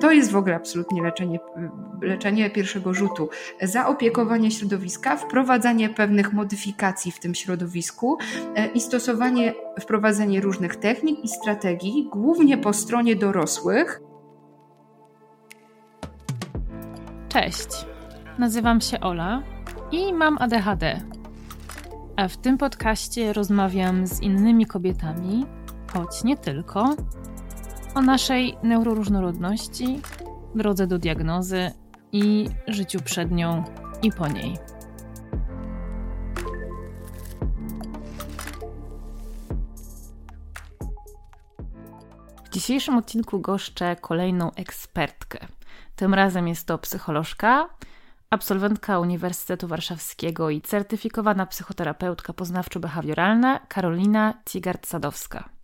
To jest w ogóle absolutnie leczenie, leczenie pierwszego rzutu. Zaopiekowanie środowiska, wprowadzanie pewnych modyfikacji w tym środowisku e, i stosowanie, wprowadzenie różnych technik i strategii, głównie po stronie dorosłych. Cześć, nazywam się Ola i mam ADHD. A w tym podcaście rozmawiam z innymi kobietami, choć nie tylko, o naszej neuroróżnorodności, drodze do diagnozy i życiu przed nią i po niej. W dzisiejszym odcinku goszczę kolejną ekspertkę. Tym razem jest to psycholożka, absolwentka Uniwersytetu Warszawskiego i certyfikowana psychoterapeutka poznawczo-behawioralna Karolina Cigart-Sadowska.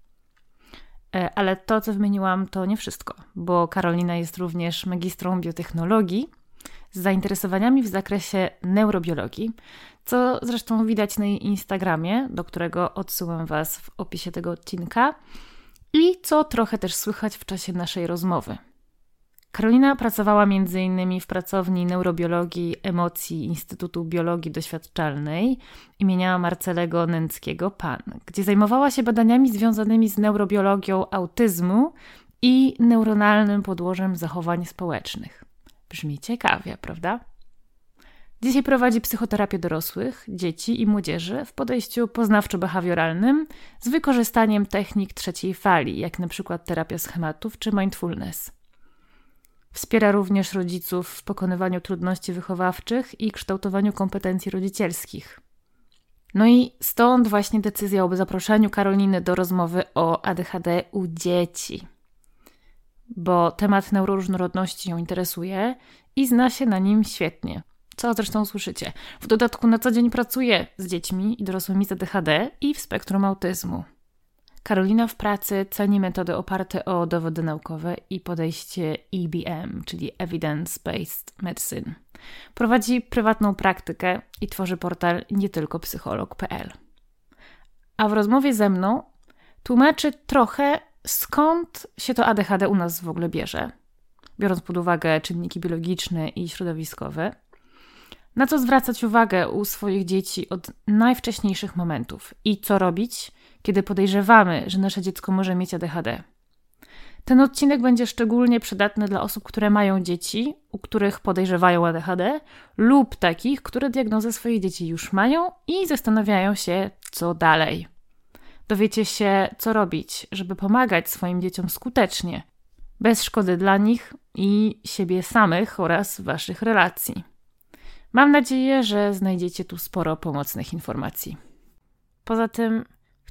E, ale to, co wymieniłam, to nie wszystko, bo Karolina jest również magistrą biotechnologii z zainteresowaniami w zakresie neurobiologii, co zresztą widać na jej Instagramie, do którego odsyłam Was w opisie tego odcinka, i co trochę też słychać w czasie naszej rozmowy. Karolina pracowała m.in. w pracowni neurobiologii emocji Instytutu Biologii Doświadczalnej imienia Marcelego Nęckiego PAN, gdzie zajmowała się badaniami związanymi z neurobiologią autyzmu i neuronalnym podłożem zachowań społecznych. Brzmi ciekawie, prawda? Dzisiaj prowadzi psychoterapię dorosłych, dzieci i młodzieży w podejściu poznawczo-behawioralnym z wykorzystaniem technik trzeciej fali, jak przykład terapia schematów czy mindfulness. Wspiera również rodziców w pokonywaniu trudności wychowawczych i kształtowaniu kompetencji rodzicielskich. No i stąd właśnie decyzja o zaproszeniu Karoliny do rozmowy o ADHD u dzieci. Bo temat neuroróżnorodności ją interesuje i zna się na nim świetnie. Co zresztą słyszycie. W dodatku na co dzień pracuje z dziećmi i dorosłymi z ADHD i w spektrum autyzmu. Karolina w pracy ceni metody oparte o dowody naukowe i podejście EBM, czyli Evidence Based Medicine. Prowadzi prywatną praktykę i tworzy portal nie tylko psycholog.pl. A w rozmowie ze mną tłumaczy trochę, skąd się to ADHD u nas w ogóle bierze, biorąc pod uwagę czynniki biologiczne i środowiskowe. Na co zwracać uwagę u swoich dzieci od najwcześniejszych momentów i co robić, kiedy podejrzewamy, że nasze dziecko może mieć ADHD. Ten odcinek będzie szczególnie przydatny dla osób, które mają dzieci, u których podejrzewają ADHD, lub takich, które diagnozę swoich dzieci już mają i zastanawiają się, co dalej. Dowiecie się, co robić, żeby pomagać swoim dzieciom skutecznie, bez szkody dla nich i siebie samych oraz waszych relacji. Mam nadzieję, że znajdziecie tu sporo pomocnych informacji. Poza tym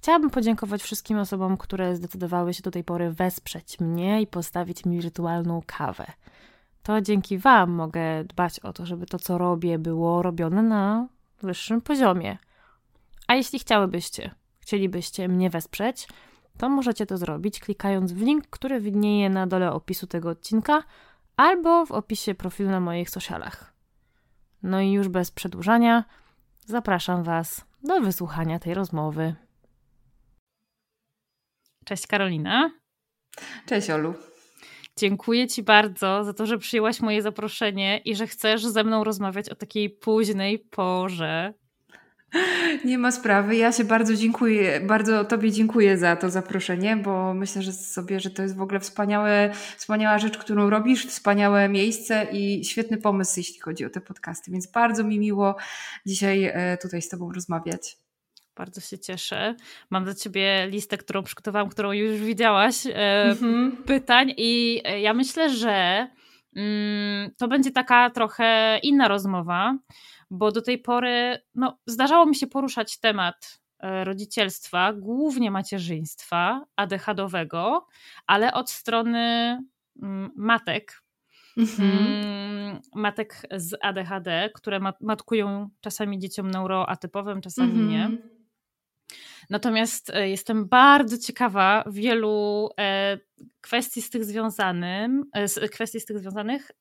Chciałabym podziękować wszystkim osobom, które zdecydowały się do tej pory wesprzeć mnie i postawić mi wirtualną kawę. To dzięki Wam mogę dbać o to, żeby to, co robię, było robione na wyższym poziomie. A jeśli chciałybyście, chcielibyście mnie wesprzeć, to możecie to zrobić klikając w link, który widnieje na dole opisu tego odcinka albo w opisie profilu na moich socialach. No i już bez przedłużania, zapraszam Was do wysłuchania tej rozmowy. Cześć Karolina. Cześć Olu. Dziękuję Ci bardzo za to, że przyjęłaś moje zaproszenie i że chcesz ze mną rozmawiać o takiej późnej porze. Nie ma sprawy. Ja się bardzo dziękuję, bardzo Tobie dziękuję za to zaproszenie, bo myślę że sobie, że to jest w ogóle wspaniałe, wspaniała rzecz, którą robisz, wspaniałe miejsce i świetny pomysł, jeśli chodzi o te podcasty. Więc bardzo mi miło dzisiaj e, tutaj z Tobą rozmawiać. Bardzo się cieszę. Mam dla ciebie listę, którą przygotowałam, którą już widziałaś, mm-hmm. pytań, i e, ja myślę, że mm, to będzie taka trochę inna rozmowa, bo do tej pory no, zdarzało mi się poruszać temat e, rodzicielstwa, głównie macierzyństwa ADHD-owego, ale od strony mm, matek, Mm-hmm. matek z ADHD, które matkują czasami dzieciom neuroatypowym, czasami mm-hmm. nie. Natomiast e, jestem bardzo ciekawa wielu e, kwestii z tych związanym, e, kwestii z tych związanych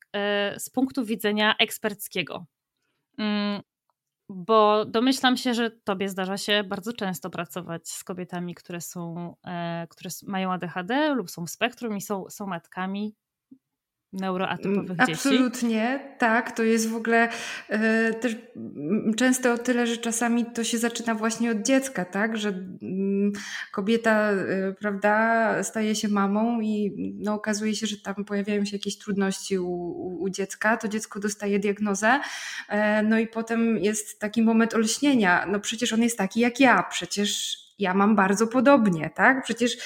z punktu widzenia eksperckiego. Mm, bo domyślam się, że tobie zdarza się bardzo często pracować z kobietami, które są, które mają ADHD lub są w spektrum i są, są matkami. Neuroatypowych dzieci? Absolutnie, tak. To jest w ogóle e, też często o tyle, że czasami to się zaczyna właśnie od dziecka, tak? Że mm, kobieta, e, prawda, staje się mamą i no, okazuje się, że tam pojawiają się jakieś trudności u, u, u dziecka, to dziecko dostaje diagnozę, e, no i potem jest taki moment olśnienia. No przecież on jest taki jak ja, przecież ja mam bardzo podobnie, tak? Przecież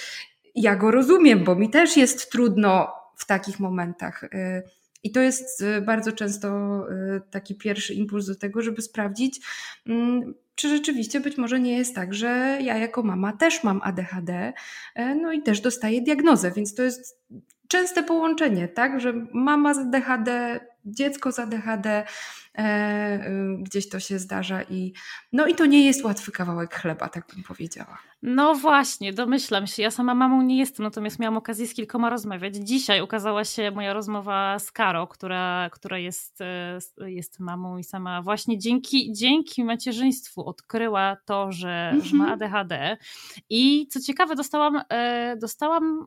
ja go rozumiem, bo mi też jest trudno w takich momentach. Y, I to jest y, bardzo często y, taki pierwszy impuls do tego, żeby sprawdzić, mm, czy rzeczywiście być może nie jest tak, że ja jako mama też mam ADHD, no i też dostaję diagnozę, więc to jest częste połączenie, tak, że mama z ADHD, dziecko z ADHD, gdzieś to się zdarza i no i to nie jest łatwy kawałek chleba, tak bym powiedziała. No właśnie, domyślam się. Ja sama mamą nie jestem, natomiast miałam okazję z kilkoma rozmawiać. Dzisiaj ukazała się moja rozmowa z Karo, która, która jest, e, jest mamą i sama właśnie dzięki, dzięki macierzyństwu odkryła to, że, że ma mhm. ADHD. I co ciekawe, dostałam, e, dostałam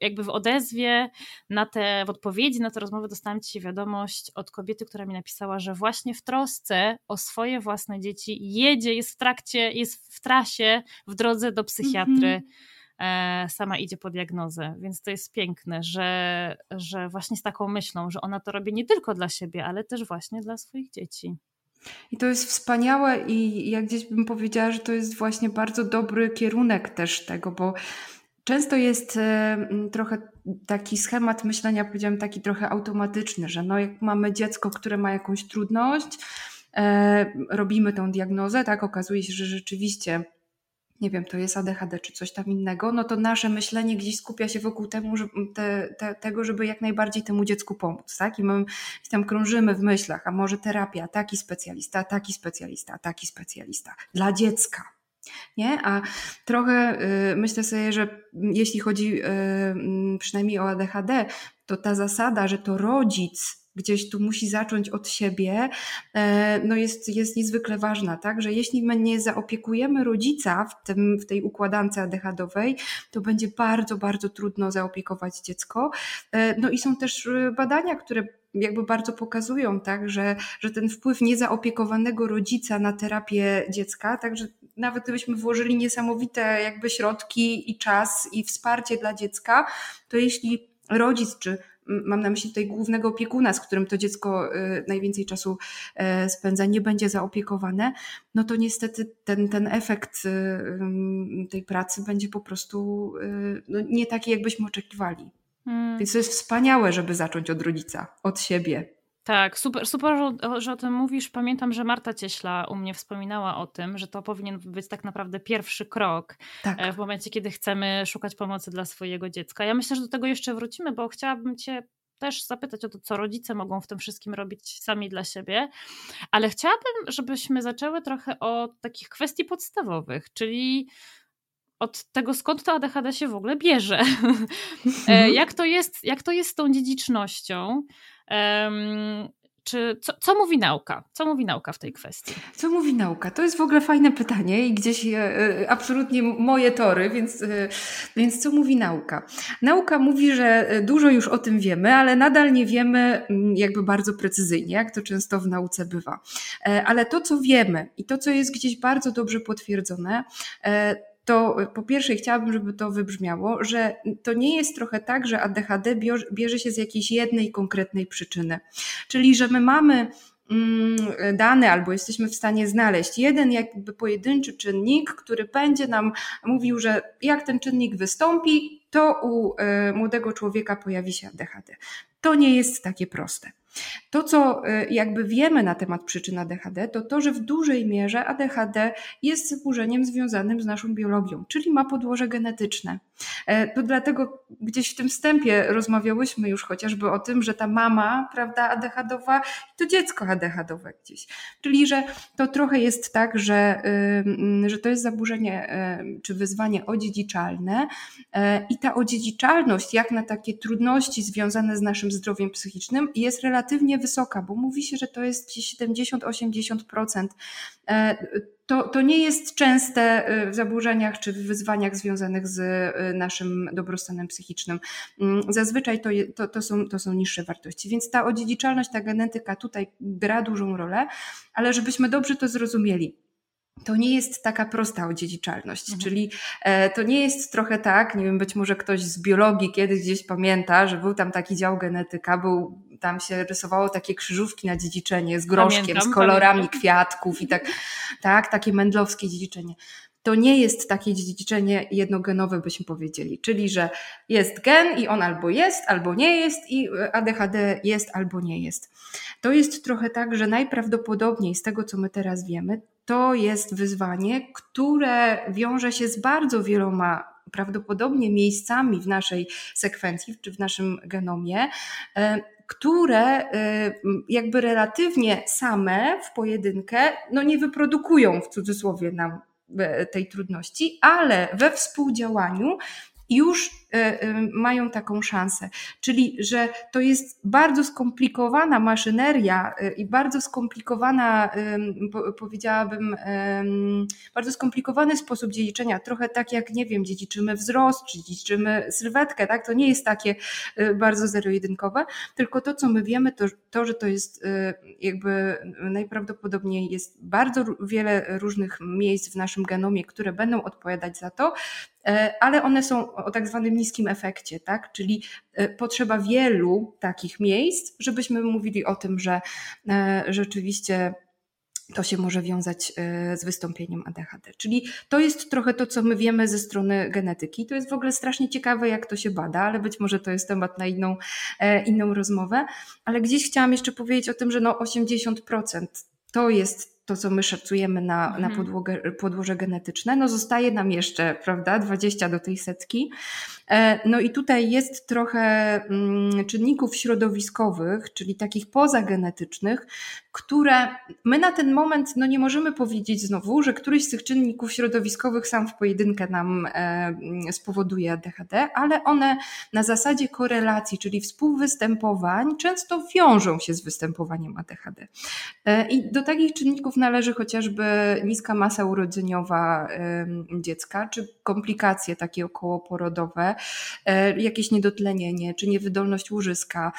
jakby w odezwie na te, w odpowiedzi na te rozmowy dostałam ci wiadomość od kobiety, która mi napisała, że właśnie w trosce o swoje własne dzieci jedzie, jest w trakcie, jest w trasie, w drodze do psychiatry. Mm -hmm. sama idzie po diagnozę, więc to jest piękne, że, że właśnie z taką myślą, że ona to robi nie tylko dla siebie, ale też właśnie dla swoich dzieci. I to jest wspaniałe i jak gdzieś bym powiedziała, że to jest właśnie bardzo dobry kierunek też tego, bo Często jest e, trochę taki schemat myślenia, powiedziałam, taki trochę automatyczny, że no jak mamy dziecko, które ma jakąś trudność, e, robimy tą diagnozę, tak, okazuje się, że rzeczywiście nie wiem, to jest ADHD czy coś tam innego, no to nasze myślenie gdzieś skupia się wokół temu, te, te, tego, żeby jak najbardziej temu dziecku pomóc, tak? I my tam krążymy w myślach, a może terapia, taki specjalista, taki specjalista, taki specjalista. Dla dziecka, nie? A trochę y, myślę sobie, że jeśli chodzi y, mm, przynajmniej o ADHD, to ta zasada, że to rodzic gdzieś tu musi zacząć od siebie, e, no jest, jest niezwykle ważna, tak? Że jeśli my nie zaopiekujemy rodzica w, tym, w tej układance ADHD-owej, to będzie bardzo, bardzo trudno zaopiekować dziecko. E, no i są też y, badania, które jakby bardzo pokazują, tak, że, że ten wpływ niezaopiekowanego rodzica na terapię dziecka, także nawet gdybyśmy włożyli niesamowite jakby środki i czas i wsparcie dla dziecka, to jeśli rodzic czy mam na myśli tutaj głównego opiekuna, z którym to dziecko y, najwięcej czasu e, spędza, nie będzie zaopiekowane, no to niestety ten, ten efekt y, tej pracy będzie po prostu y, no nie taki, jakbyśmy oczekiwali. Hmm. Więc to jest wspaniałe, żeby zacząć od rodzica, od siebie. Tak, super, super, że o tym mówisz. Pamiętam, że Marta Cieśla u mnie wspominała o tym, że to powinien być tak naprawdę pierwszy krok tak. E, w momencie, kiedy chcemy szukać pomocy dla swojego dziecka. Ja myślę, że do tego jeszcze wrócimy, bo chciałabym Cię też zapytać o to, co rodzice mogą w tym wszystkim robić sami dla siebie, ale chciałabym, żebyśmy zaczęły trochę od takich kwestii podstawowych, czyli od tego, skąd to ADHD się w ogóle bierze. E, mhm. jak, to jest, jak to jest z tą dziedzicznością? Um, czy co, co, mówi nauka? Co mówi nauka w tej kwestii? Co mówi nauka? To jest w ogóle fajne pytanie i gdzieś e, e absolutnie moje tory, więc, e, więc co mówi nauka? Nauka mówi, że dużo już o tym wiemy, ale nadal nie wiemy jakby bardzo precyzyjnie, jak to często w nauce bywa. E, ale to, co wiemy i to, co jest gdzieś bardzo dobrze potwierdzone, to po pierwsze chciałabym, żeby to wybrzmiało, że to nie jest trochę tak, że ADHD bierze się z jakiejś jednej konkretnej przyczyny. Czyli, że my mamy mm, dane albo jesteśmy w stanie znaleźć jeden jakby pojedynczy czynnik, który będzie nam mówił, że jak ten czynnik wystąpi, to u e, młodego człowieka pojawi się ADHD. To nie jest takie proste. To, co y, jakby wiemy na temat przyczyn ADHD, to to, że w dużej mierze ADHD jest zaburzeniem związanym z naszą biologią, czyli ma podłoże genetyczne. E, to dlatego gdzieś w tym wstępie rozmawiałyśmy już chociażby o tym, że ta mama, prawda, ADHDowa i to dziecko ADHDowe gdzieś. Czyli, że to trochę jest tak, że, że to jest zaburzenie czy wyzwanie odziedziczalne e, i ta odziedziczalność, jak na takie trudności związane z naszym zdrowiem psychicznym, jest relatywnie relatywnie wysoka, bo mówi się, że to jest gdzieś 70-80%. To, to nie jest częste w zaburzeniach czy w wyzwaniach związanych z naszym dobrostanem psychicznym. Mm, zazwyczaj to, to, to, są, to są niższe wartości, więc ta odziedziczalność, ta genetyka tutaj gra dużą rolę, ale żebyśmy dobrze to zrozumieli to nie jest taka prosta odziedziczalność, mhm. czyli e, to nie jest trochę tak, nie wiem, być może ktoś z biologii kiedyś gdzieś pamięta, że był tam taki dział genetyka, był, tam się rysowało takie krzyżówki na dziedziczenie z groszkiem, pamiętam, z kolorami pamiętam. kwiatków i tak, tak, takie mędlowskie dziedziczenie to nie jest takie dziedziczenie jednogenowe, byśmy powiedzieli, czyli że jest gen i on albo jest, albo nie jest i ADHD jest albo nie jest. To jest trochę tak, że najprawdopodobniej z tego, co my teraz wiemy, to jest wyzwanie, które wiąże się z bardzo wieloma prawdopodobnie miejscami w naszej sekwencji czy w naszym genomie, e, które e, jakby relatywnie same w pojedynkę no nie wyprodukują w cudzysłowie nam e, tej trudności, ale we współdziałaniu już e, e, mają taką szansę. Czyli, że to jest bardzo skomplikowana maszyneria e, i bardzo skomplikowana, powiedziałabym, bardzo skomplikowany sposób dziedziczenia. Trochę tak jak, nie wiem, dziedziczymy wzrost, czy dziedziczymy sylwetkę, tak? To nie jest takie bardzo zero-jedynkowe, tylko to, co my wiemy, to, to, że to jest jakby najprawdopodobniej jest bardzo wiele różnych miejsc w naszym genomie, które będą odpowiadać za to, ale one są o tak zwanym niskim efekcie, tak? Czyli e, potrzeba wielu takich miejsc, żebyśmy mówili o tym, że e, rzeczywiście to się może wiązać e, z wystąpieniem ADHD. Czyli to jest trochę to, co my wiemy ze strony genetyki. To jest w ogóle strasznie ciekawe, jak to się bada, ale być może to jest temat na inną, inną rozmowę. Ale gdzieś chciałam jeszcze powiedzieć o tym, że no 80% to jest to, co my szacujemy na, mhm. na podłogę, podłoże genetyczne, no zostaje nam jeszcze, prawda, 20 do tej setki. E, no i tutaj jest trochę mm, czynników środowiskowych, czyli takich pozagenetycznych, które my na ten moment no nie możemy powiedzieć znowu, że któryś z tych czynników środowiskowych sam w pojedynkę nam e, spowoduje ADHD, ale one na zasadzie korelacji, czyli współwystępowań, często wiążą się z występowaniem ADHD. E, I do takich czynników należy chociażby niska masa urodzeniowa dziecka, czy komplikacje takie okołoporodowe, e, jakieś niedotlenienie, czy niewydolność łożyska,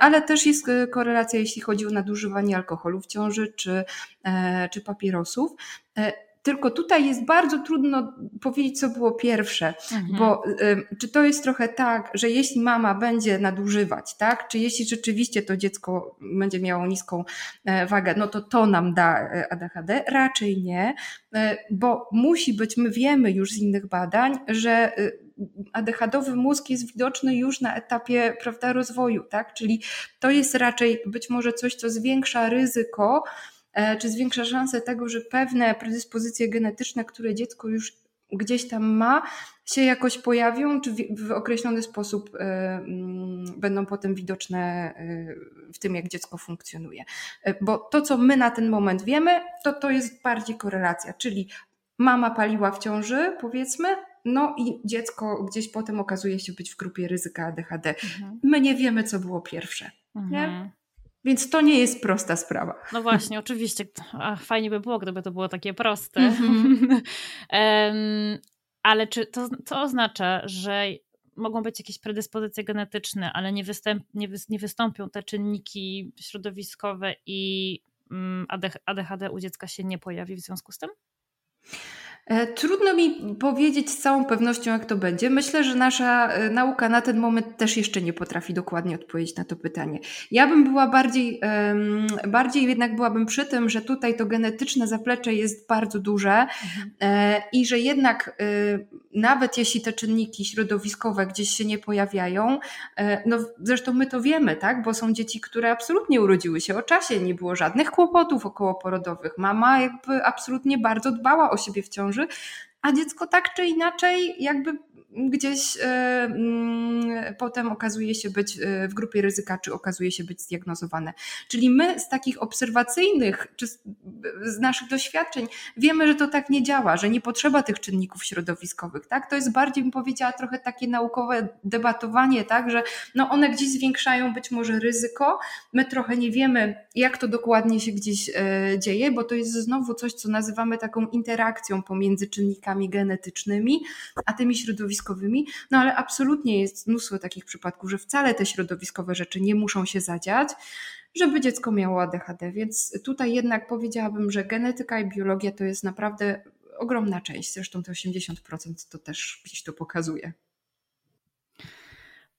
ale też jest korelacja, jeśli chodzi o nadużywanie alkoholu w ciąży czy, e, czy papierosów. E, tylko tutaj jest bardzo trudno powiedzieć, co było pierwsze, mhm. bo y, czy to jest trochę tak, że jeśli mama będzie nadużywać, tak, czy jeśli rzeczywiście to dziecko będzie miało niską e, wagę, no to to nam da ADHD? Raczej nie, bo musi być, my wiemy już z innych badań, że ADHDowy mózg jest widoczny już na etapie prawda, rozwoju, tak? Czyli to jest raczej być może coś, co zwiększa ryzyko, e, czy zwiększa szansę tego, że pewne predyspozycje genetyczne, które dziecko już gdzieś tam ma, się jakoś pojawią, czy w określony sposób e, mm, będą potem widoczne e, w tym, jak dziecko funkcjonuje. Bo to, co my na ten moment wiemy, to to jest bardziej korelacja, czyli mama paliła w ciąży, powiedzmy, no i dziecko gdzieś potem okazuje się być w grupie ryzyka ADHD. Mhm. My nie wiemy, co było pierwsze. Mhm. Nie? Więc to nie jest prosta sprawa. No właśnie, oczywiście. Ach, fajnie by było, gdyby to było takie proste. um, ale czy to, to oznacza, że mogą być jakieś predyspozycje genetyczne, ale nie, występ, nie, wy, nie wystąpią te czynniki środowiskowe i um, mm, ADHD u dziecka się nie pojawi w związku z tym? E, trudno mi powiedzieć z całą pewnością, jak to będzie. Myślę, że nasza e, nauka na ten moment też jeszcze nie potrafi dokładnie odpowiedzieć na to pytanie. Ja bym była bardziej, bardziej jednak byłabym przy tym, że tutaj to genetyczne zaplecze jest bardzo duże mhm. E, i że jednak nawet jeśli te czynniki środowiskowe gdzieś się nie pojawiają, no zresztą my to wiemy, tak? Bo są dzieci, które absolutnie urodziły się o czasie, nie było żadnych kłopotów okołoporodowych. Mama jakby absolutnie bardzo dbała o siebie w ciąży ciąży, a dziecko tak czy inaczej jakby gdzieś e, mm, potem okazuje się być e, w grupie ryzyka, czy okazuje się być zdiagnozowane. Czyli my z takich obserwacyjnych, czy z naszych doświadczeń wiemy, że to tak nie działa, że nie potrzeba tych czynników środowiskowych, tak? To jest bardziej, bym powiedziała, trochę takie naukowe debatowanie, tak? Że no one gdzieś zwiększają być może ryzyko, my trochę nie wiemy, jak to dokładnie się gdzieś e, dzieje, bo to jest znowu coś, co nazywamy taką interakcją pomiędzy czynnikami genetycznymi, a tymi środowiskowymi środowiskowymi, no ale absolutnie jest mnóstwo takich przypadków, że wcale te środowiskowe rzeczy nie muszą się zadziać, żeby dziecko miało ADHD. Więc tutaj jednak powiedziałabym, że genetyka i biologia to jest naprawdę ogromna część. Zresztą te 80% to też gdzieś to pokazuje.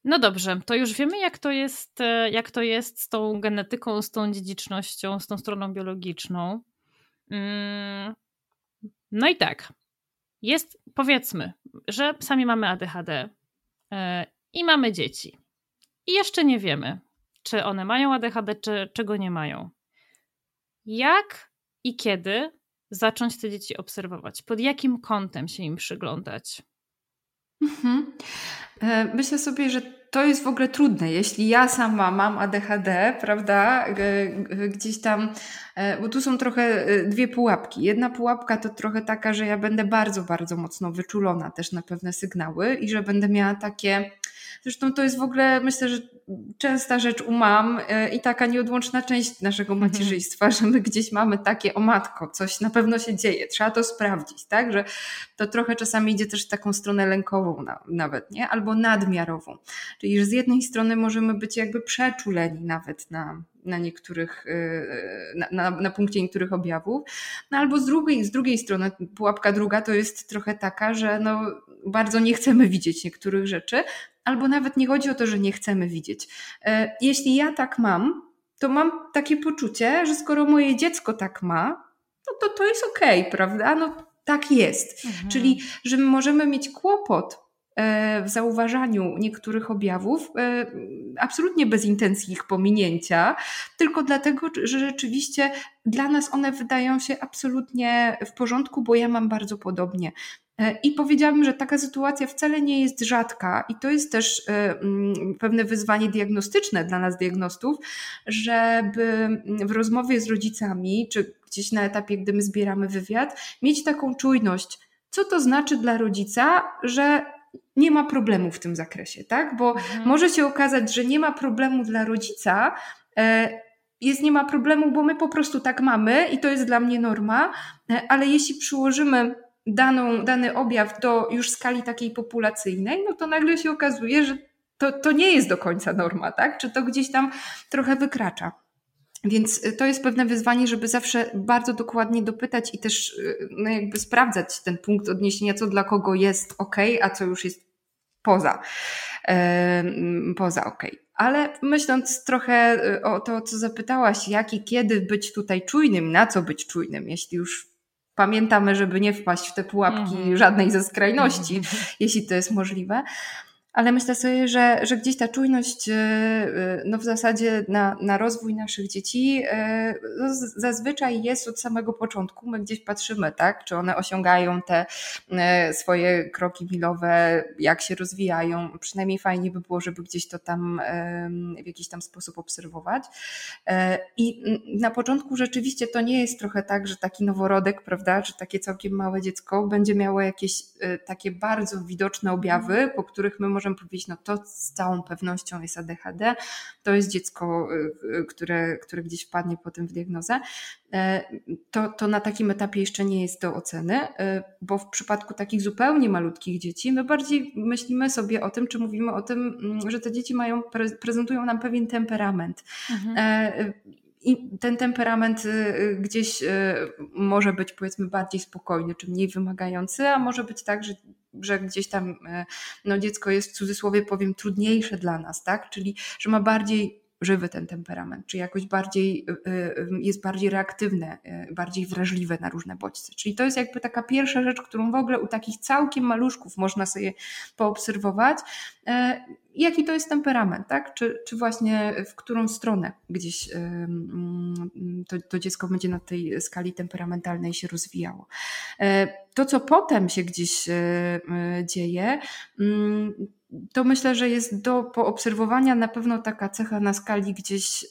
No dobrze, to już wiemy, jak to jest, jak to jest z tą genetyką, z tą dziedzicznością, z tą stroną biologiczną. Mm, no i tak, jest, powiedzmy, że sami mamy ADHD yy, i mamy dzieci. I jeszcze nie wiemy, czy one mają ADHD, czy czego nie mają. Jak i kiedy zacząć te dzieci obserwować? Pod jakim kątem się im przyglądać? Mhm. E, myślę sobie, że to jest w ogóle trudne. Jeśli ja sama mam ADHD, prawda, gdzieś tam, e, bo tu są trochę e, dwie pułapki. Jedna pułapka to trochę taka, że ja będę bardzo, bardzo mocno wyczulona też na pewne sygnały i że będę miała takie Zresztą to jest w ogóle, myślę, że częsta rzecz u mam e, i taka nieodłączna część naszego mhm. macierzyństwa, że my gdzieś mamy takie, o matko, coś na pewno się dzieje, trzeba to sprawdzić, tak? Że to trochę czasami idzie też w taką stronę lękową nawet, nie? Albo nadmiarową. Czyli, że z jednej strony możemy być jakby przeczuleni nawet na, na niektórych, e, na, na, na, punkcie niektórych objawów. No albo z drugiej, z drugiej strony, pułapka druga to jest trochę taka, że no bardzo nie chcemy widzieć niektórych rzeczy, albo nawet nie chodzi o to, że nie chcemy widzieć. E, jeśli ja tak mam, to mam takie poczucie, że skoro moje dziecko tak ma, no to to jest okej, okay, prawda? No tak jest. Mhm. Czyli, że możemy mieć kłopot w zauważaniu niektórych objawów, e, absolutnie bez intencji ich pominięcia, tylko dlatego, że rzeczywiście dla nas one wydają się absolutnie w porządku, bo ja mam bardzo podobnie. E, I powiedziałabym, że taka sytuacja wcale nie jest rzadka, i to jest też e, mm, pewne wyzwanie diagnostyczne dla nas, diagnostów, żeby mm, w rozmowie z rodzicami, czy gdzieś na etapie, gdy my zbieramy wywiad, mieć taką czujność, co to znaczy dla rodzica, że nie ma problemu w tym zakresie, tak? Bo mhm. może się okazać, że nie ma problemu dla rodzica, e, jest nie ma problemu, bo my po prostu tak mamy i to jest dla mnie norma, ale jeśli przyłożymy daną, dany objaw do już skali takiej populacyjnej, no to nagle się okazuje, że to, to nie jest do końca norma, tak? Czy to gdzieś tam trochę wykracza. Więc y, to jest pewne wyzwanie, żeby zawsze bardzo dokładnie dopytać i też y, no jakby sprawdzać ten punkt odniesienia, co dla kogo jest ok, a co już jest poza, poza ok. Ale myśląc trochę y, o to, co zapytałaś, jak i kiedy być tutaj czujnym, na co być czujnym, jeśli już pamiętamy, żeby nie wpaść w te pułapki mm żadnej ze skrajności, mm jeśli to jest możliwe ale myślę sobie, że, że gdzieś ta czujność e, e, no w zasadzie na, na rozwój naszych dzieci e, no zazwyczaj jest od samego początku. My gdzieś patrzymy, tak, czy one osiągają te swoje kroki milowe, jak się rozwijają. Przynajmniej fajnie by było, żeby gdzieś to tam w jakiś tam sposób obserwować. I na początku rzeczywiście to nie jest trochę tak, że taki noworodek, prawda, czy takie całkiem małe dziecko będzie miało jakieś takie bardzo widoczne objawy, po których my możemy możemy powiedzieć, no to z całą pewnością jest ADHD, to jest dziecko, y, y, które, które gdzieś wpadnie potem w diagnozę, e, to, to na takim etapie jeszcze nie jest do oceny, e, bo w przypadku takich zupełnie malutkich dzieci, my bardziej myślimy sobie o tym, czy mówimy o tym, mm, że te dzieci mają, prezentują nam pewien temperament. Mhm. E, i ten temperament gdzieś może być powiedzmy bardziej spokojny, czy mniej wymagający, a może być tak, że że gdzieś tam e, no, dziecko jest w cudzysłowie powiem trudniejsze dla nas, tak? Czyli że ma bardziej żywy ten temperament, czy jakoś bardziej jest bardziej reaktywne, bardziej wrażliwe na różne bodźce. Czyli to jest jakby taka pierwsza rzecz, którą w ogóle u takich całkiem maluszków można sobie poobserwować, jaki to jest temperament, tak? Czy, czy właśnie w którą stronę gdzieś to, to dziecko będzie na tej skali temperamentalnej się rozwijało. E, to, co potem się gdzieś e, e, dzieje, mm, to myślę, że jest do poobserwowania na pewno taka cecha na skali gdzieś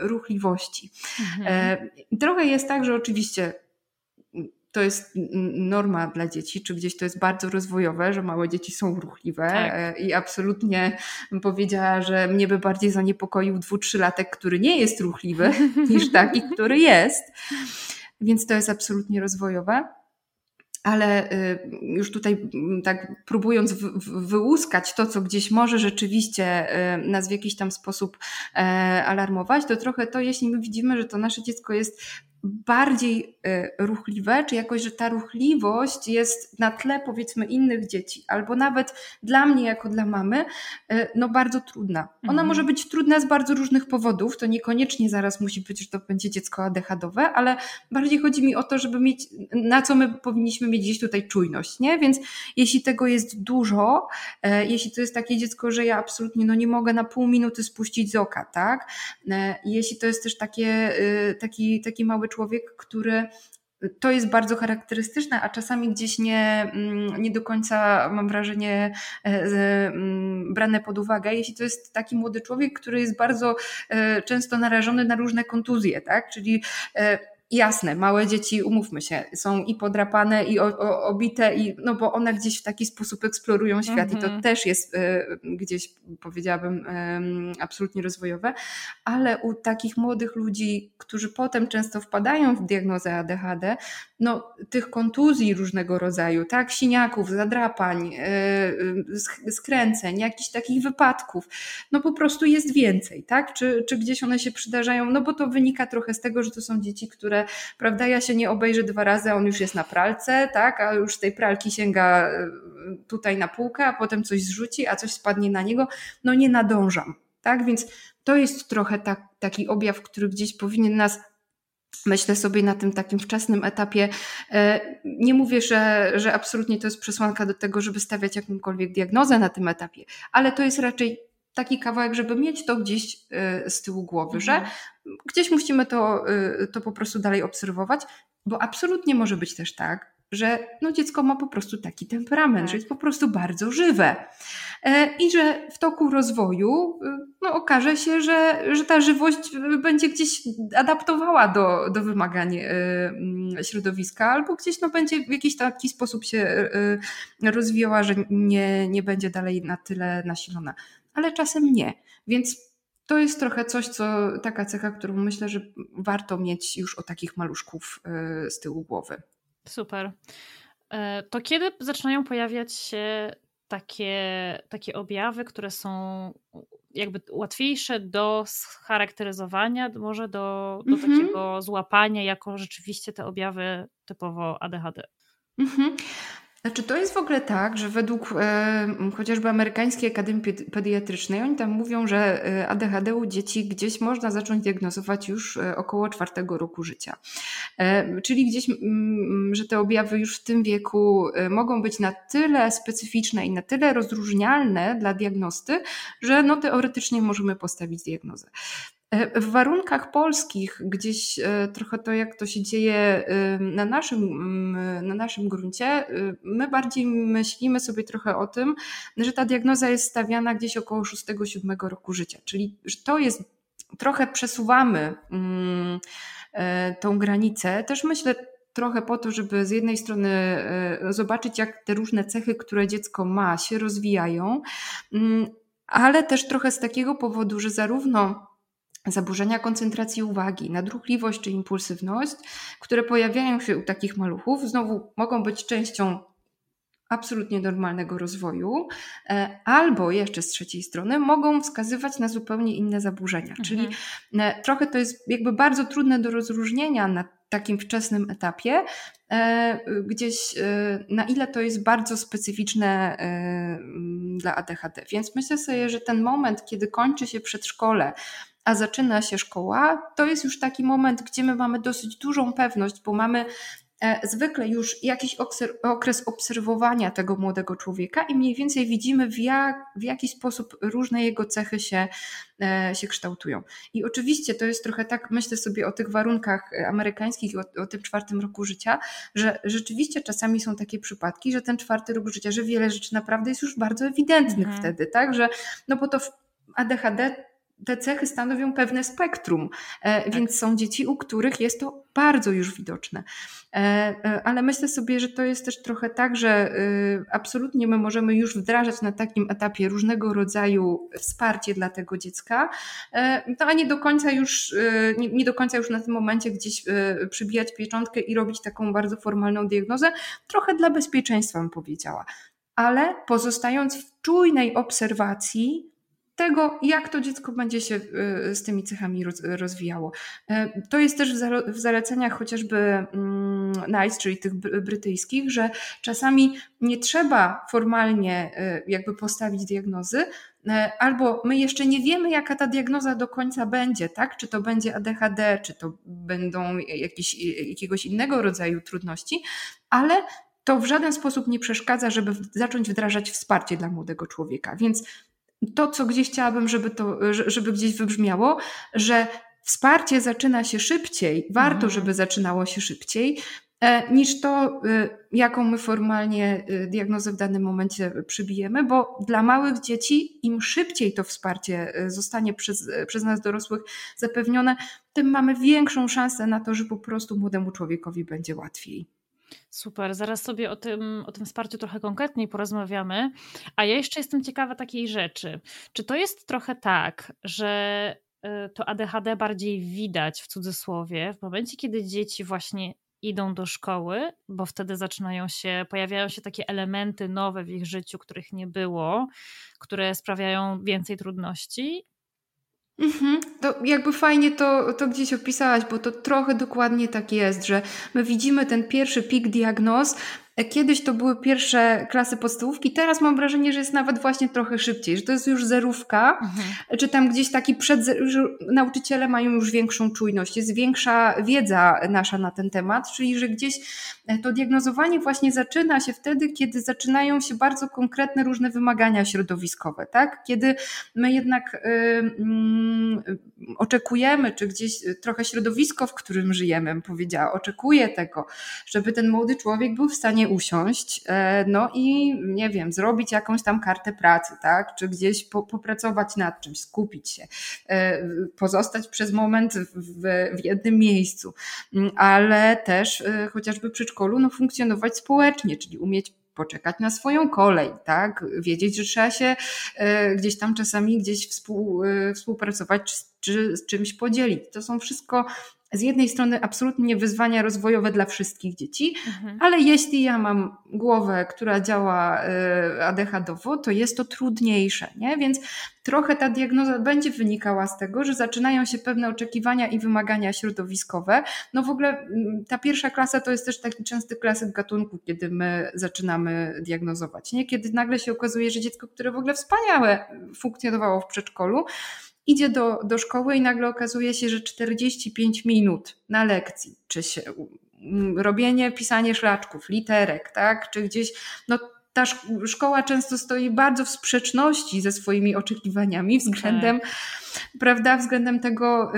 ruchliwości. Mhm. Trochę jest tak, że oczywiście to jest norma dla dzieci, czy gdzieś to jest bardzo rozwojowe, że małe dzieci są ruchliwe tak. E, i absolutnie bym powiedziała, że mnie by bardziej zaniepokoił dwu, trzylatek, który nie jest ruchliwy, niż taki, który jest. Więc to jest absolutnie rozwojowe ale y, już tutaj tak próbując wyłuskać to, co gdzieś może rzeczywiście y, nas w jakiś tam sposób e, alarmować, to trochę to, jeśli my widzimy, że to nasze dziecko jest bardziej e, ruchliwe, czy jakoś, że ta ruchliwość jest na tle powiedzmy innych dzieci, albo nawet dla mnie jako dla mamy, e, no bardzo trudna. Ona mhm. może być trudna z bardzo różnych powodów, to niekoniecznie zaraz musi być, że to będzie dziecko adechadowe, ale bardziej chodzi mi o to, żeby mieć, na co my powinniśmy mieć gdzieś tutaj czujność, nie? Więc jeśli tego jest dużo, e, jeśli to jest takie dziecko, że ja absolutnie no nie mogę na pół minuty spuścić z oka, tak? Jeśli to jest też takie, taki, taki mały człowiek, który to jest bardzo charakterystyczne, a czasami gdzieś nie, mm, nie do końca mam wrażenie e, mm, brane pod uwagę, jeśli to jest taki młody człowiek, który jest bardzo e, często narażony na różne kontuzje, tak? Czyli e, jasne, małe dzieci, umówmy się, są i podrapane, i o, o, obite, i, no bo one gdzieś w taki sposób eksplorują świat mm -hmm. i to mhm. też jest y, gdzieś, powiedziałabym, y, absolutnie rozwojowe, ale u takich młodych ludzi, którzy potem często wpadają w diagnozę ADHD, no tych kontuzji różnego rodzaju, tak, siniaków, zadrapań, y, skręceń, jakichś takich wypadków, no po prostu jest więcej, tak, czy, czy gdzieś one się przydarzają, no bo to wynika trochę z tego, że to są dzieci, które prawda, ja się nie obejrzę dwa razy, on już jest na pralce, tak, a już tej pralki sięga e, tutaj na półkę, a potem coś zrzuci, a coś spadnie na niego, no nie nadążam, tak, więc to jest trochę tak, taki objaw, który gdzieś powinien nas Myślę sobie na tym takim wczesnym etapie. E, nie mówię, że, że absolutnie to jest przesłanka do tego, żeby stawiać jakąkolwiek diagnozę na tym etapie, ale to jest raczej taki kawałek, żeby mieć to gdzieś y, z tyłu głowy, mhm. że gdzieś musimy to, y, to po prostu dalej obserwować, bo absolutnie może być też tak, że no dziecko ma po prostu taki temperament, tak. że jest po prostu bardzo żywe. E, I że w toku rozwoju y, no, okaże się, że, że ta żywość będzie gdzieś adaptowała do, do wymagań mm, środowiska, albo gdzieś no, będzie w jakiś taki sposób się rozwijała, że nie, nie będzie dalej na tyle nasilona ale czasem nie. Więc to jest trochę coś, co taka cecha, którą myślę, że warto mieć już o takich maluszków e, z tyłu głowy. Super. E, to kiedy zaczynają pojawiać się takie, takie objawy, które są jakby łatwiejsze do scharakteryzowania, może do, do mhm. takiego złapania jako rzeczywiście te objawy typowo ADHD? Mhm. Znaczy, to jest w ogóle tak, że według e, chociażby Amerykańskiej Akademii Pediatrycznej, oni tam mówią, że e, ADHD u dzieci gdzieś można zacząć diagnozować już e, około czwartego roku życia. E, czyli gdzieś, m, że te objawy już w tym wieku e, mogą być na tyle specyficzne i na tyle rozróżnialne dla diagnosty, że no, teoretycznie możemy postawić diagnozę. E, w warunkach polskich, gdzieś e, trochę to, jak to się dzieje e, na naszym, na naszym gruncie, my bardziej myślimy sobie trochę o tym, że ta diagnoza jest stawiana gdzieś około 6-7 roku życia. Czyli że to jest, trochę przesuwamy tą granicę. Też myślę, trochę po to, żeby z jednej strony zobaczyć, jak te różne cechy, które dziecko ma, się rozwijają, ale też trochę z takiego powodu, że zarówno zaburzenia koncentracji uwagi, nadruchliwość czy impulsywność, które pojawiają się u takich maluchów, znowu mogą być częścią absolutnie normalnego rozwoju, e, albo jeszcze z trzeciej strony mogą wskazywać na zupełnie inne zaburzenia. Mhm. Czyli e, trochę to jest jakby bardzo trudne do rozróżnienia na takim wczesnym etapie, e, gdzieś na ile to jest bardzo specyficzne dla ADHD. Więc myślę sobie, że ten moment, kiedy kończy się przedszkole, a zaczyna się szkoła, to jest już taki moment, gdzie my mamy dosyć dużą pewność, bo mamy E, zwykle już jakiś okres obserwowania tego młodego człowieka i mniej więcej widzimy, w, jak, w jaki sposób różne jego cechy się, e, się kształtują. I oczywiście to jest trochę tak, myślę sobie o tych warunkach amerykańskich i o, o tym czwartym roku życia, że rzeczywiście czasami są takie przypadki, że ten czwarty rok życia, że wiele rzeczy naprawdę jest już bardzo ewidentnych mhm. wtedy, tak? Że, no bo to w ADHD te cechy stanowią pewne spektrum, e, tak. więc są dzieci, u których jest to bardzo już widoczne. E, e, ale myślę sobie, że to jest też trochę tak, że absolutnie my możemy już wdrażać na takim etapie różnego rodzaju wsparcie dla tego dziecka, no a nie do końca już, nie do końca już na tym momencie gdzieś przybijać pieczątkę i robić taką bardzo formalną diagnozę, trochę dla bezpieczeństwa bym powiedziała. Ale pozostając w czujnej obserwacji, tego, jak to dziecko będzie się y, z tymi cechami rozwijało. E, to jest też w zaleceniach chociażby mm, NICE, czyli tych brytyjskich, że czasami nie trzeba formalnie y, jakby postawić diagnozy, albo my jeszcze nie wiemy, jaka ta diagnoza do końca będzie, tak? Czy to będzie ADHD, czy to będą jakieś, jakiegoś innego rodzaju trudności, ale to w żaden sposób nie przeszkadza, żeby zacząć wdrażać wsparcie dla młodego człowieka. Więc to, co gdzieś chciałabym, żeby to, żeby gdzieś wybrzmiało, że wsparcie zaczyna się szybciej, warto, mhm. żeby zaczynało się szybciej, e, niż to, e, jaką my formalnie e, diagnozę w danym momencie przybijemy, bo dla małych dzieci im szybciej to wsparcie zostanie przez, przez nas dorosłych zapewnione, tym mamy większą szansę na to, że po prostu młodemu człowiekowi będzie łatwiej. Super, zaraz sobie o tym, o tym wsparciu trochę konkretniej porozmawiamy. A ja jeszcze jestem ciekawa takiej rzeczy. Czy to jest trochę tak, że y, to ADHD bardziej widać w cudzysłowie w momencie, kiedy dzieci właśnie idą do szkoły, bo wtedy zaczynają się, pojawiają się takie elementy nowe w ich życiu, których nie było, które sprawiają więcej trudności, Mhm. To jakby fajnie to, to gdzieś opisałaś, bo to trochę dokładnie tak jest, że my widzimy ten pierwszy pik diagnoz, Kiedyś to były pierwsze klasy podstawówki, teraz mam wrażenie, że jest nawet właśnie trochę szybciej, że to jest już zerówka, mhm. czy tam gdzieś taki przed, że nauczyciele mają już większą czujność, jest większa wiedza nasza na ten temat, czyli że gdzieś e, to diagnozowanie właśnie zaczyna się wtedy, kiedy zaczynają się bardzo konkretne różne wymagania środowiskowe, tak? Kiedy my jednak y, y, oczekujemy, czy gdzieś trochę środowisko, w którym żyjemy, powiedziała, oczekuje tego, żeby ten młody człowiek był w stanie usiąść, e, no i nie wiem, zrobić jakąś tam kartę pracy, tak? Czy gdzieś po, popracować nad czymś, skupić się, e, pozostać przez moment w, w jednym miejscu, mm, ale też e, chociażby przy szkolu, no funkcjonować społecznie, czyli umieć poczekać na swoją kolej, tak? Wiedzieć, że trzeba się gdzieś tam czasami gdzieś współ, współpracować czy, czy z czymś podzielić. To są wszystko z jednej strony absolutnie wyzwania rozwojowe dla wszystkich dzieci, mhm. ale jeśli ja mam głowę, która działa y, ADHD-owo, to jest to trudniejsze, nie? Więc trochę ta diagnoza będzie wynikała z tego, że zaczynają się pewne oczekiwania i wymagania środowiskowe. No w ogóle mm, ta pierwsza klasa to jest też taki częsty klasyk gatunku, kiedy my zaczynamy diagnozować, nie? Kiedy nagle się okazuje, że dziecko, które w ogóle wspaniałe funkcjonowało w przedszkolu, idzie do, do szkoły i nagle okazuje się, że 45 minut na lekcji, czy się, robienie, pisanie szlaczków, literek, tak, czy gdzieś, no ta szkoła często stoi bardzo w sprzeczności ze swoimi oczekiwaniami względem, tak. prawda, względem tego,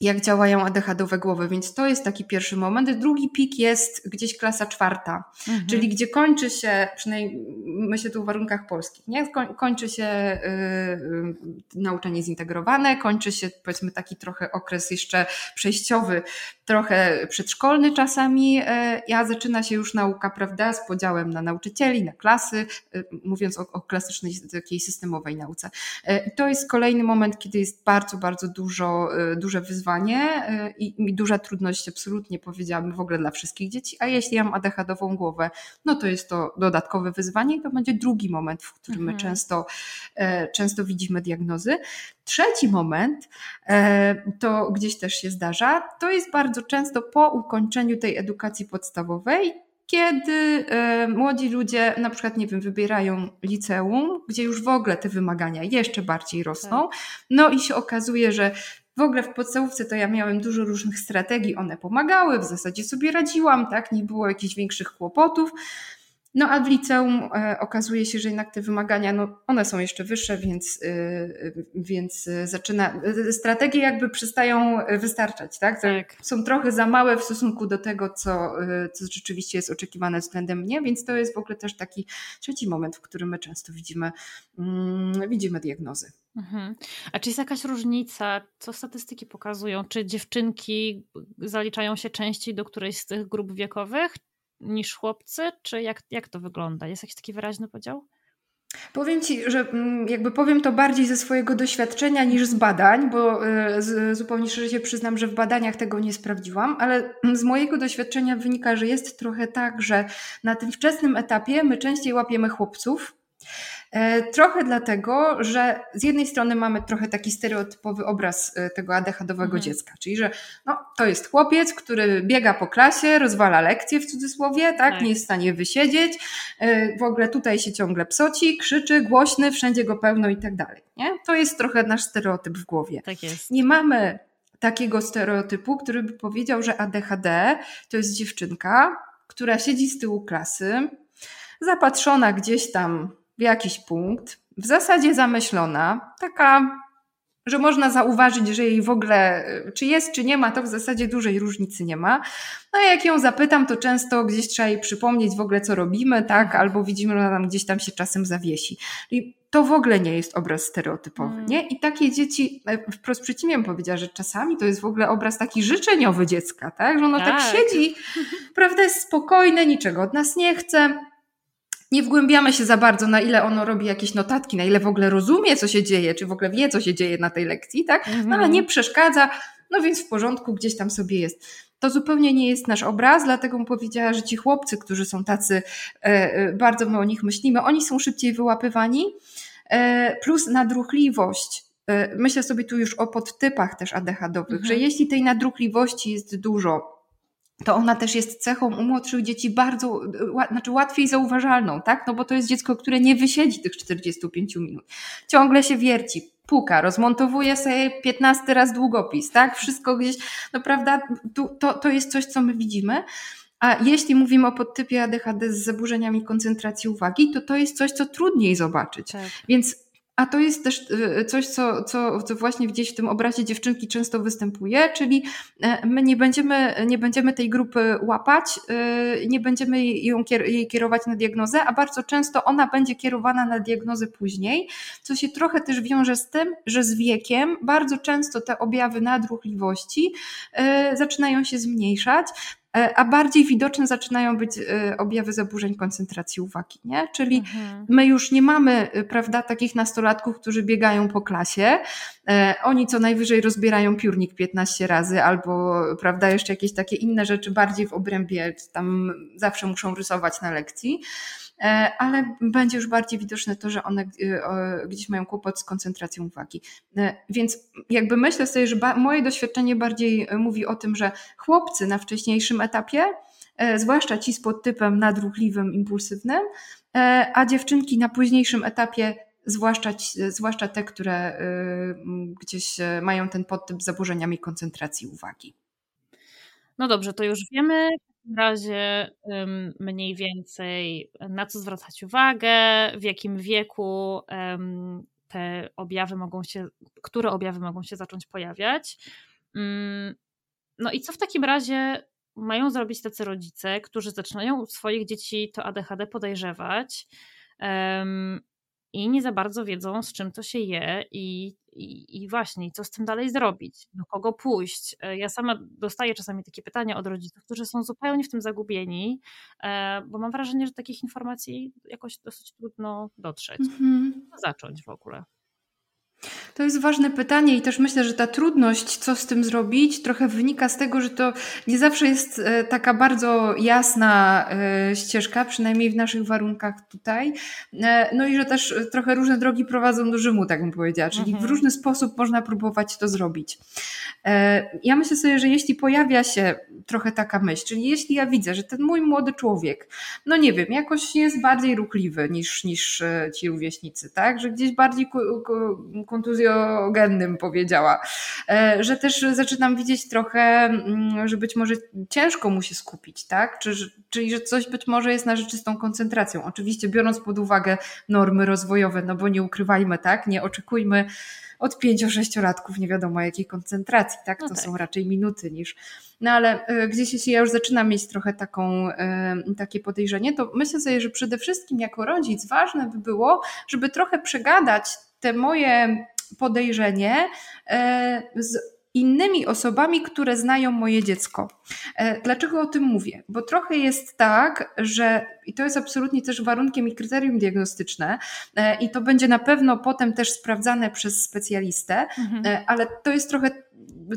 jak działają ADHD-owe głowy, więc to jest taki pierwszy moment. Drugi pik jest gdzieś klasa czwarta, mhm. czyli gdzie kończy się, przynajmniej myślę tu w warunkach polskich, nie? kończy się yy, nauczanie zintegrowane, kończy się powiedzmy taki trochę okres jeszcze przejściowy, trochę przedszkolny czasami, yy, a zaczyna się już nauka, prawda, z podziałem na nauczycieli, na klasy, yy, mówiąc o, o klasycznej takiej systemowej nauce. Yy, to jest kolejny moment, kiedy jest bardzo, bardzo dużo, duże wyzwanie i, i duża trudność, absolutnie powiedziałabym, w ogóle dla wszystkich dzieci. A jeśli ja mam ADHD-ową głowę, no to jest to dodatkowe wyzwanie i to będzie drugi moment, w którym mhm. my często, e, często widzimy diagnozy. Trzeci moment, e, to gdzieś też się zdarza, to jest bardzo często po ukończeniu tej edukacji podstawowej kiedy e, młodzi ludzie na przykład, nie wiem, wybierają liceum, gdzie już w ogóle te wymagania jeszcze bardziej rosną, tak. no i się okazuje, że w ogóle w podstawówce to ja miałem dużo różnych strategii, one pomagały, w zasadzie sobie radziłam, tak, nie było jakichś większych kłopotów. No a w liceum e, okazuje się, że jednak te wymagania, no one są jeszcze wyższe, więc, e, więc zaczyna, strategie jakby przestają wystarczać, tak? tak? Są trochę za małe w stosunku do tego, co, e, co rzeczywiście jest oczekiwane względem mnie, więc to jest w ogóle też taki trzeci moment, w którym my często widzimy, mm, widzimy diagnozy. Mhm. A czy jest jakaś różnica, co statystyki pokazują? Czy dziewczynki zaliczają się częściej do którejś z tych grup wiekowych, niż chłopcy, czy jak, jak to wygląda? Jest jakiś taki wyraźny podział? Powiem Ci, że mm, jakby powiem to bardziej ze swojego doświadczenia niż z badań, bo y, zupełnie szczerze się przyznam, że w badaniach tego nie sprawdziłam, ale z mojego doświadczenia wynika, że jest trochę tak, że na tym wczesnym etapie my częściej łapiemy chłopców, trochę dlatego, że z jednej strony mamy trochę taki stereotypowy obraz e, tego ADHD-owego mhm. dziecka, czyli że no, to jest chłopiec, który biega po klasie, rozwala lekcje w cudzysłowie, tak, tak. nie jest w stanie wysiedzieć, e, w ogóle tutaj się ciągle psoci, krzyczy, głośny, wszędzie go pełno i tak dalej. Nie? To jest trochę nasz stereotyp w głowie. Tak jest. Nie mamy takiego stereotypu, który by powiedział, że ADHD to jest dziewczynka, która siedzi z tyłu klasy, zapatrzona gdzieś tam w jakiś punkt, w zasadzie zamyślona, taka, że można zauważyć, że jej w ogóle, czy jest, czy nie ma, to w zasadzie dużej różnicy nie ma. No jak ją zapytam, to często gdzieś trzeba jej przypomnieć w ogóle, co robimy, tak, albo widzimy, że ona tam gdzieś tam się czasem zawiesi. I to w ogóle nie jest obraz stereotypowy, mm. nie? I takie dzieci, e, wprost przeciwnie powiedziała, że czasami to jest w ogóle obraz taki życzeniowy dziecka, tak? Że ono tak, tak siedzi, prawda, jest spokojne, niczego od nas nie chce, nie wgłębiamy się za bardzo, na ile ono robi jakieś notatki, na ile w ogóle rozumie, co się dzieje, czy w ogóle wie, co się dzieje na tej lekcji, tak? No, ale mhm. nie przeszkadza, no więc w porządku, gdzieś tam sobie jest. To zupełnie nie jest nasz obraz, dlatego mu powiedziała, że ci chłopcy, którzy są tacy, e, e, bardzo my o nich myślimy, oni są szybciej wyłapywani, e, plus nadruchliwość. Myślę sobie tu już o podtypach też ADHD-owych, mhm. że jeśli tej nadruchliwości jest dużo, to ona też jest cechą u młodszych dzieci bardzo, znaczy łatwiej zauważalną, tak? No bo to jest dziecko, które nie wysiedzi tych 45 minut. Ciągle się wierci, puka, rozmontowuje sobie 15 raz długopis, tak? Wszystko gdzieś, no prawda, to, to jest coś, co my widzimy. A jeśli mówimy o podtypie ADHD z zaburzeniami koncentracji uwagi, to to jest coś, co trudniej zobaczyć. Tak. Więc a to jest też y, coś, co, co, co właśnie gdzieś w tym obrazie dziewczynki często występuje, czyli e, my nie będziemy, nie będziemy tej grupy łapać, y, nie będziemy ją, jej kierować na diagnozę, a bardzo często ona będzie kierowana na diagnozę później, co się trochę też wiąże z tym, że z wiekiem bardzo często te objawy nadruchliwości y, zaczynają się zmniejszać. E, a bardziej widoczne zaczynają być e, objawy zaburzeń koncentracji uwagi, nie? Czyli mhm. my już nie mamy, e, prawda, takich nastolatków, którzy biegają po klasie, oni co najwyżej rozbierają piórnik 15 razy albo, prawda, jeszcze jakieś takie inne rzeczy bardziej w obrębie, tam zawsze muszą rysować na lekcji. E, ale będzie już bardziej widoczne to, że one e, gdzieś mają kłopot z koncentracją uwagi. E, więc jakby myślę sobie, że moje doświadczenie bardziej mówi o tym, że chłopcy na wcześniejszym etapie, zwłaszcza ci z podtypem nadruchliwym, impulsywnym, a dziewczynki na późniejszym etapie zwłaszcza, zwłaszcza te, które gdzieś mają ten podtyp z zaburzeniami koncentracji uwagi. No dobrze, to już wiemy razie mniej więcej na co zwracać uwagę, w jakim wieku te objawy mogą się, które objawy mogą się zacząć pojawiać. Mm, no i co w takim razie mają zrobić tacy rodzice, którzy zaczynają swoich dzieci to ADHD podejrzewać i nie za bardzo wiedzą, z czym to się je i, i, i właśnie, co z tym dalej zrobić, do kogo pójść. E, ja sama dostaję czasami takie pytania od rodziców, którzy są zupełnie w tym zagubieni, e, bo mam wrażenie, że takich informacji jakoś dosyć trudno dotrzeć. Mhm. Zacząć w ogóle. To jest ważne pytanie i też myślę, że ta trudność, co z tym zrobić, trochę wynika z tego, że to nie zawsze jest e, taka bardzo jasna e, ścieżka, przynajmniej w naszych warunkach tutaj. E, no i że też trochę różne drogi prowadzą do Rzymu, tak bym powiedziała, czyli mhm. w różny sposób można próbować to zrobić. Ja myślę sobie, że jeśli pojawia się trochę taka myśl, czyli jeśli ja widzę, że ten mój młody człowiek, no nie wiem, jakoś jest bardziej ruchliwy niż, niż ci rówieśnicy, tak, że gdzieś bardziej kontuzjogennym powiedziała, e, że też zaczynam widzieć trochę, mm, że być może ciężko mu się skupić, tak? Czyli, że coś być może jest na rzeczystą koncentracją. Oczywiście biorąc pod uwagę normy rozwojowe, no bo nie ukrywajmy, tak? Nie oczekujmy od 5-6-latków nie wiadomo jakiej koncentracji, tak? No to tak. są raczej minuty niż. No ale e, gdzieś jeśli ja już zaczynam mieć trochę taką, e, takie podejrzenie, to myślę sobie, że przede wszystkim jako rodzic ważne by było, żeby trochę przegadać te moje podejrzenie e, z innymi osobami, które znają moje dziecko. E, dlaczego o tym mówię? Bo trochę jest tak, że i to jest absolutnie też warunkiem i kryterium diagnostyczne, e, i to będzie na pewno potem też sprawdzane przez specjalistę, mhm. ale to jest trochę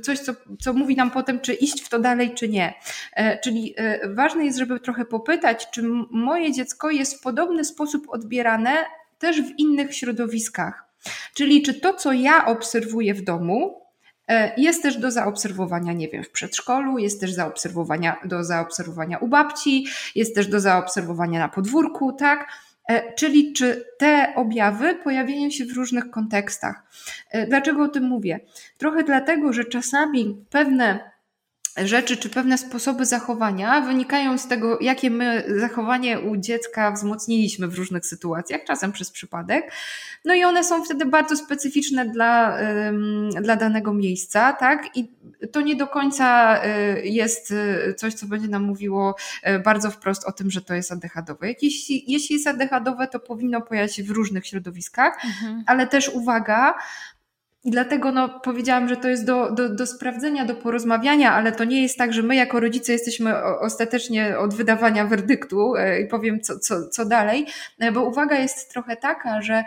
coś, co, co mówi nam potem, czy iść w to dalej, czy nie. Czyli ważne jest, żeby trochę popytać, czy moje dziecko jest w podobny sposób odbierane też w innych środowiskach. Czyli czy to, co ja obserwuję w domu, e, jest też do zaobserwowania, nie wiem, w przedszkolu, jest też zaobserwowania, do zaobserwowania u babci, jest też do zaobserwowania na podwórku, tak? E, czyli czy te objawy pojawiają się w różnych kontekstach. E, dlaczego o tym mówię? Trochę dlatego, że czasami pewne rzeczy czy pewne sposoby zachowania wynikają z tego, jakie my zachowanie u dziecka wzmocniliśmy w różnych sytuacjach, czasem przez przypadek. No i one są wtedy bardzo specyficzne dla, dla danego miejsca, tak? I to nie do końca y, jest y, coś, co będzie nam mówiło y, bardzo wprost o tym, że to jest adechadowe. Jeśli, jeśli jest adechadowe, to powinno pojawiać się w różnych środowiskach, mhm. ale też uwaga, i dlatego no, powiedziałam, że to jest do, do, do sprawdzenia, do porozmawiania, ale to nie jest tak, że my jako rodzice jesteśmy ostatecznie od wydawania werdyktu e, i powiem co, co, co dalej, e, bo uwaga jest trochę taka, że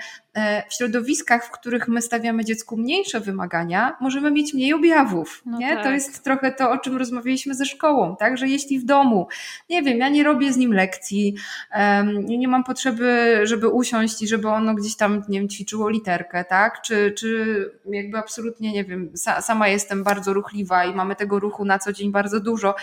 w środowiskach, w których my stawiamy dziecku mniejsze wymagania, możemy mieć mniej objawów. No nie? Tak. To jest trochę to, o czym rozmawialiśmy ze szkołą, tak? Że jeśli w domu, nie wiem, ja nie robię z nim lekcji, um, nie mam potrzeby, żeby usiąść i żeby ono gdzieś tam, nie wiem, ćwiczyło literkę, tak? Czy, czy jakby absolutnie, nie wiem, sa, sama jestem bardzo ruchliwa i mamy tego ruchu na co dzień bardzo dużo,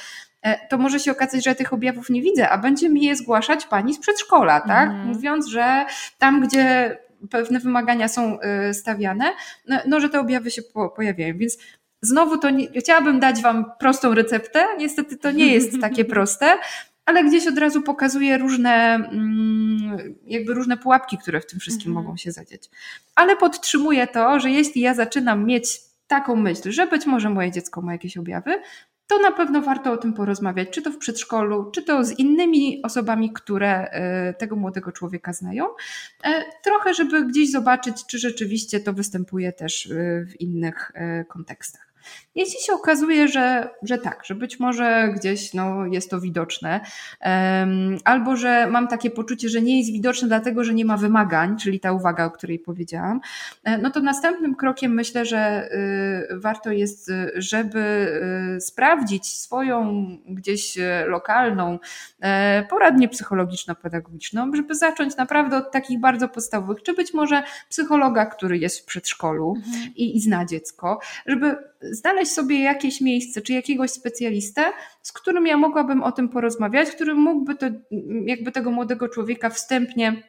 e, to może się okazać, że ja tych objawów nie widzę, a będzie mi je zgłaszać pani z przedszkola, tak? Mm. Mówiąc, że tam, gdzie pewne wymagania są y, stawiane, no, no że te objawy się po, pojawiają. Więc znowu to nie, chciałabym dać Wam prostą receptę. Niestety to nie jest takie proste, ale gdzieś od razu pokazuje różne, mm, jakby różne pułapki, które w tym wszystkim mhm. mogą się zadzieć. Ale podtrzymuję to, że jeśli ja zaczynam mieć taką myśl, że być może moje dziecko ma jakieś objawy, to na pewno warto o tym porozmawiać, czy to w przedszkolu, czy to z innymi osobami, które e, tego młodego człowieka znają. E, trochę, żeby gdzieś zobaczyć, czy rzeczywiście to występuje też e, w innych kontekstach. Jeśli się okazuje, że, że tak, że być może gdzieś no, jest to widoczne, um, albo że mam takie poczucie, że nie jest widoczne dlatego, że nie ma wymagań, czyli ta uwaga, o której powiedziałam, e, no to następnym krokiem myślę, że y, warto jest, żeby y, sprawdzić swoją gdzieś lokalną y, poradnię psychologiczno-pedagogiczną, żeby zacząć naprawdę od takich bardzo podstawowych, czy być może psychologa, który jest w przedszkolu mhm. i, i zna dziecko, żeby znaleźć sobie jakieś miejsce, czy jakiegoś specjalistę, z którym ja mogłabym o tym porozmawiać, który mógłby to, jakby tego młodego człowieka wstępnie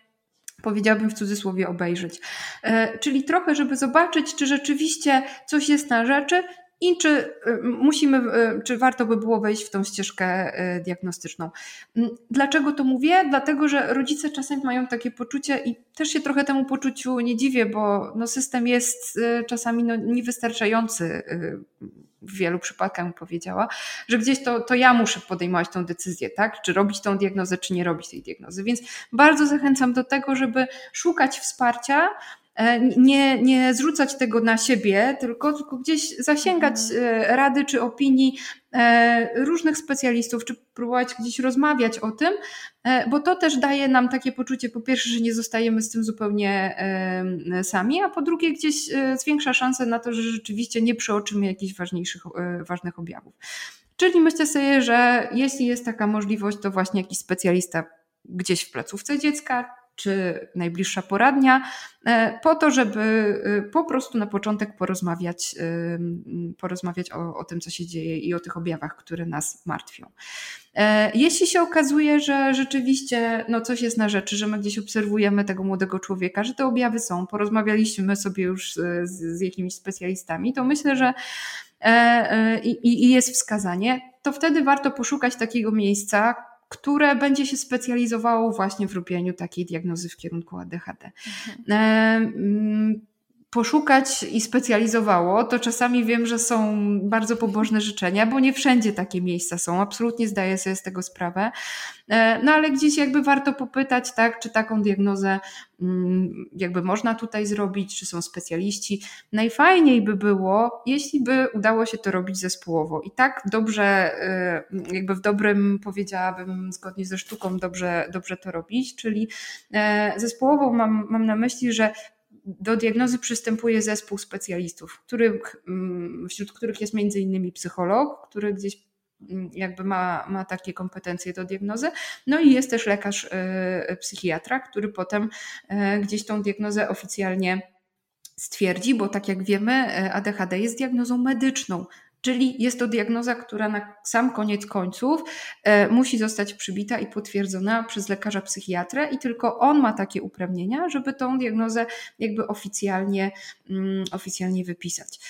powiedziałabym w cudzysłowie obejrzeć. E, czyli trochę, żeby zobaczyć, czy rzeczywiście coś jest na rzeczy i czy y, musimy, y, czy warto by było wejść w tą ścieżkę y, diagnostyczną. Mm, dlaczego to mówię? Dlatego, że rodzice czasem mają takie poczucie i też się trochę temu poczuciu nie dziwię, bo no system jest czasami no niewystarczający w wielu przypadkach powiedziała, że gdzieś to, to ja muszę podejmować tą decyzję, tak? Czy robić tą diagnozę, czy nie robić tej diagnozy. Więc bardzo zachęcam do tego, żeby szukać wsparcia, nie, nie zrzucać tego na siebie, tylko, tylko gdzieś zasięgać mhm. e, rady czy opinii e, różnych specjalistów, czy próbować gdzieś rozmawiać o tym, bo to też daje nam takie poczucie, po pierwsze, że nie zostajemy z tym zupełnie sami, a po drugie, gdzieś zwiększa szansę na to, że rzeczywiście nie przeoczymy jakichś ważniejszych, ważnych objawów. Czyli myślę sobie, że jeśli jest taka możliwość, to właśnie jakiś specjalista gdzieś w placówce dziecka, czy najbliższa poradnia, e, po to, żeby e, po prostu na początek porozmawiać, e, porozmawiać o, o tym, co się dzieje i o tych objawach, które nas martwią. Jeśli się okazuje, że rzeczywiście no coś jest na rzeczy, że my gdzieś obserwujemy tego młodego człowieka, że te objawy są, porozmawialiśmy sobie już z, z jakimiś specjalistami, to myślę, że i, i jest wskazanie, to wtedy warto poszukać takiego miejsca, które będzie się specjalizowało właśnie w robieniu takiej diagnozy w kierunku ADHD. Mhm. Poszukać i specjalizowało, to czasami wiem, że są bardzo pobożne życzenia, bo nie wszędzie takie miejsca są. Absolutnie zdaję sobie z tego sprawę. E, no ale gdzieś jakby warto popytać, tak, czy taką diagnozę mm, jakby można tutaj zrobić, czy są specjaliści. Najfajniej by było, jeśli by udało się to robić zespołowo i tak dobrze, e, jakby w dobrym, powiedziałabym, zgodnie ze sztuką, dobrze, dobrze to robić, czyli e, zespołowo mam, mam na myśli, że do diagnozy przystępuje zespół specjalistów, których, mm, wśród których jest między innymi psycholog, który gdzieś mm, jakby ma, ma takie kompetencje do diagnozy. No i jest też lekarz y, psychiatra, który potem y, gdzieś tą diagnozę oficjalnie stwierdzi, bo tak jak wiemy, y, ADHD jest diagnozą medyczną, Czyli jest to diagnoza, która na sam koniec końców e, musi zostać przybita i potwierdzona przez lekarza psychiatrę, i tylko on ma takie uprawnienia, żeby tą diagnozę jakby oficjalnie, mm, oficjalnie wypisać.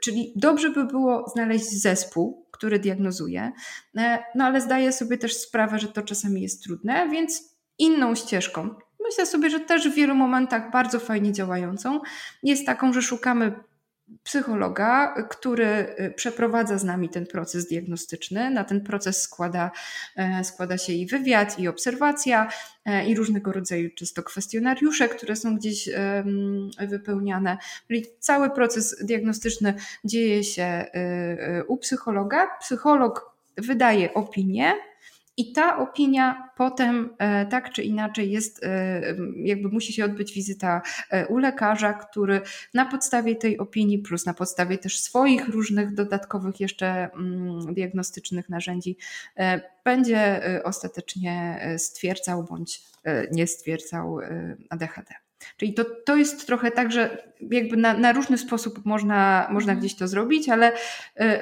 Czyli dobrze by było znaleźć zespół, który diagnozuje, e, no ale zdaję sobie też sprawę, że to czasami jest trudne, więc inną ścieżką, myślę sobie, że też w wielu momentach bardzo fajnie działającą, jest taką, że szukamy psychologa, który y, przeprowadza z nami ten proces diagnostyczny. Na ten proces składa, e, składa się i wywiad, i obserwacja, e, i różnego rodzaju czysto kwestionariusze, które są gdzieś wypełniane. Czyli cały proces diagnostyczny dzieje się y, y, u psychologa. Psycholog wydaje opinię, i ta opinia potem e, tak czy inaczej jest, e, jakby musi się odbyć wizyta e, u lekarza, który na podstawie tej opinii, plus na podstawie też swoich różnych dodatkowych jeszcze mm, diagnostycznych narzędzi, będzie ostatecznie stwierdzał bądź nie stwierdzał ADHD. Czyli to, to jest trochę tak, że jakby na, na różny sposób można, można mhm. gdzieś to zrobić, ale y,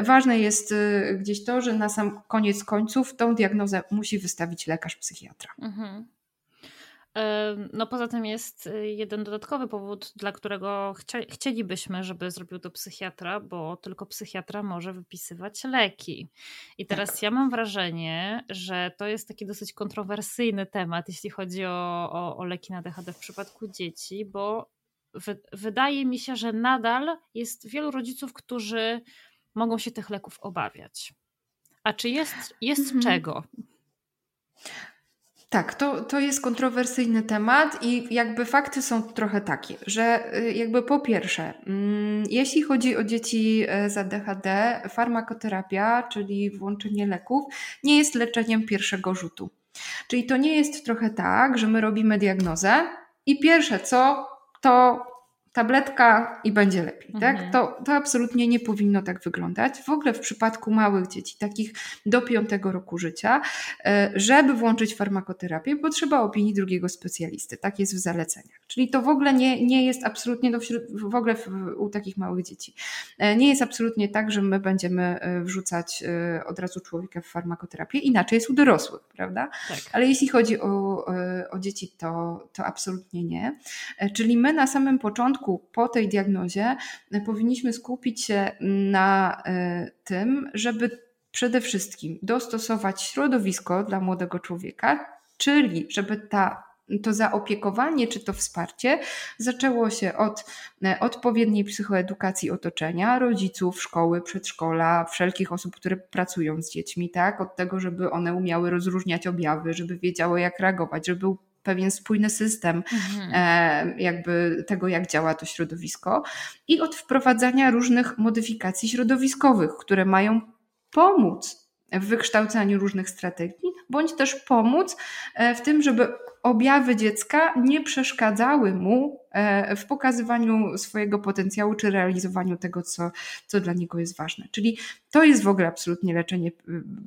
ważne jest y, gdzieś to, że na sam koniec końców tą diagnozę musi wystawić lekarz psychiatra. Mhm. No poza tym jest y, jeden dodatkowy powód, dla którego chcielibyśmy, żeby zrobił to psychiatra, bo tylko psychiatra może wypisywać leki. I teraz tak. ja mam wrażenie, że to jest taki dosyć kontrowersyjny temat, jeśli chodzi o, o, o leki na DHD w przypadku dzieci, bo wydaje mi się, że nadal jest wielu rodziców, którzy mogą się tych leków obawiać. A czy jest, jest mhm. czego? Tak, to, to jest kontrowersyjny temat i jakby fakty są trochę takie, że y, jakby po pierwsze, mm, jeśli chodzi o dzieci e, z ADHD, farmakoterapia, czyli włączenie leków, nie jest leczeniem pierwszego rzutu. Czyli to nie jest trochę tak, że my robimy diagnozę i pierwsze co, to tabletka i będzie lepiej. Tak? Mhm. Tak? To, to absolutnie nie powinno tak wyglądać. W ogóle w przypadku małych dzieci, takich do piątego roku życia, e, żeby włączyć farmakoterapię, potrzeba opinii drugiego specjalisty. Tak jest w zaleceniach. Czyli to w ogóle nie, nie jest absolutnie, no wśród, w ogóle w, u takich małych dzieci, e, nie jest absolutnie tak, że my będziemy e, wrzucać od razu człowieka w farmakoterapię. Inaczej jest u dorosłych, prawda? Tak. Ale jeśli chodzi o, o dzieci, to, to absolutnie nie. Czyli my na samym początku po tej diagnozie e, powinniśmy skupić się na e, tym, żeby przede wszystkim dostosować środowisko dla młodego człowieka, czyli żeby ta to zaopiekowanie czy to wsparcie zaczęło się od e, odpowiedniej psychoedukacji otoczenia, rodziców, szkoły, przedszkola, wszelkich osób, które pracują z dziećmi, tak? Od tego, żeby one umiały rozróżniać objawy, żeby wiedziały, jak reagować, żeby pewien spójny system mhm. e, jakby tego, jak działa to środowisko i od wprowadzania różnych modyfikacji środowiskowych, które mają pomóc w wykształcaniu różnych strategii, bądź też pomóc e, w tym, żeby objawy dziecka nie przeszkadzały mu e, w pokazywaniu swojego potencjału czy realizowaniu tego, co, co dla niego jest ważne. Czyli to jest w ogóle absolutnie leczenie,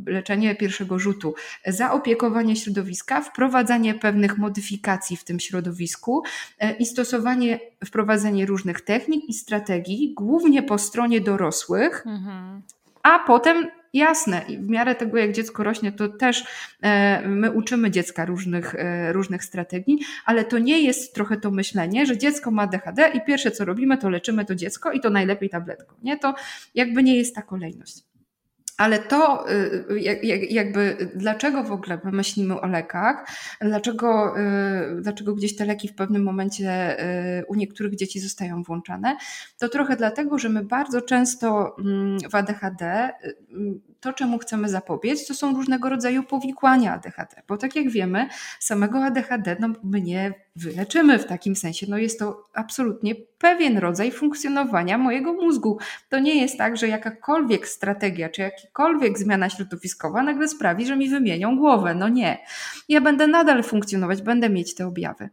leczenie pierwszego rzutu. Zaopiekowanie środowiska, wprowadzanie pewnych modyfikacji w tym środowisku e, i stosowanie, wprowadzenie różnych technik i strategii, głównie po stronie dorosłych, mhm. a potem Jasne, i w miarę tego, jak dziecko rośnie, to też e, my uczymy dziecka różnych, e, różnych strategii, ale to nie jest trochę to myślenie, że dziecko ma DHD i pierwsze co robimy, to leczymy to dziecko i to najlepiej tabletką. Nie, to jakby nie jest ta kolejność. Ale to y, jakby dlaczego w ogóle my myślimy o lekach, dlaczego, y, dlaczego gdzieś te leki w pewnym momencie y, u niektórych dzieci zostają włączane, to trochę dlatego, że my bardzo często mm, w ADHD to, czemu chcemy zapobiec, to są różnego rodzaju powikłania ADHD, bo tak jak wiemy, samego ADHD no, my nie wyleczymy w takim sensie. No jest to absolutnie pewien rodzaj funkcjonowania mojego mózgu. To nie jest tak, że jakakolwiek strategia czy jakakolwiek zmiana środowiskowa nagle sprawi, że mi wymienią głowę. No nie. Ja będę nadal funkcjonować, będę mieć te objawy,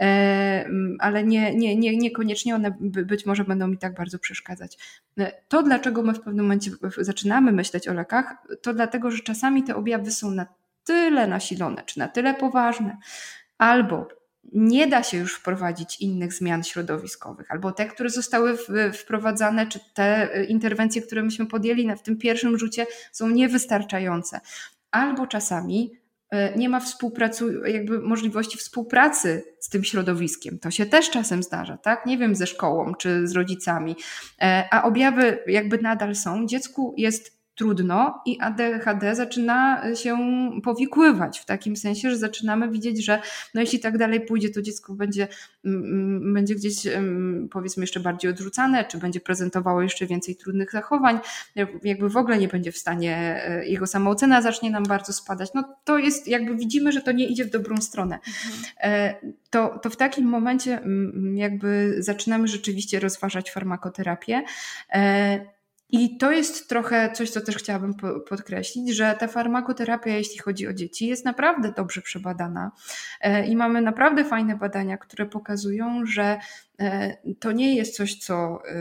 e, ale nie, nie, nie, niekoniecznie one być może będą mi tak bardzo przeszkadzać. E, to, dlaczego my w pewnym momencie zaczynamy myśleć o to dlatego, że czasami te objawy są na tyle nasilone, czy na tyle poważne, albo nie da się już wprowadzić innych zmian środowiskowych, albo te, które zostały wprowadzane, czy te e, interwencje, które myśmy podjęli w tym pierwszym rzucie, są niewystarczające. Albo czasami e, nie ma jakby możliwości współpracy z tym środowiskiem. To się też czasem zdarza, tak? Nie wiem, ze szkołą czy z rodzicami, e, a objawy jakby nadal są. Dziecku jest trudno i ADHD zaczyna się powikływać w takim sensie, że zaczynamy widzieć, że no jeśli tak dalej pójdzie, to dziecko będzie, mm, mm, będzie gdzieś powiedzmy jeszcze bardziej odrzucane, czy będzie prezentowało jeszcze więcej trudnych zachowań, jakby w ogóle nie będzie w stanie, e, jego samoocena zacznie nam bardzo spadać. No to jest, jakby widzimy, że to nie idzie w dobrą stronę. Mhm. E, to, to w takim momencie mm, jakby zaczynamy rzeczywiście rozważać farmakoterapię. I to jest trochę coś, co też chciałabym podkreślić, że ta farmakoterapia, jeśli chodzi o dzieci, jest naprawdę dobrze przebadana e, i mamy naprawdę fajne badania, które pokazują, że e, to nie jest coś, co e,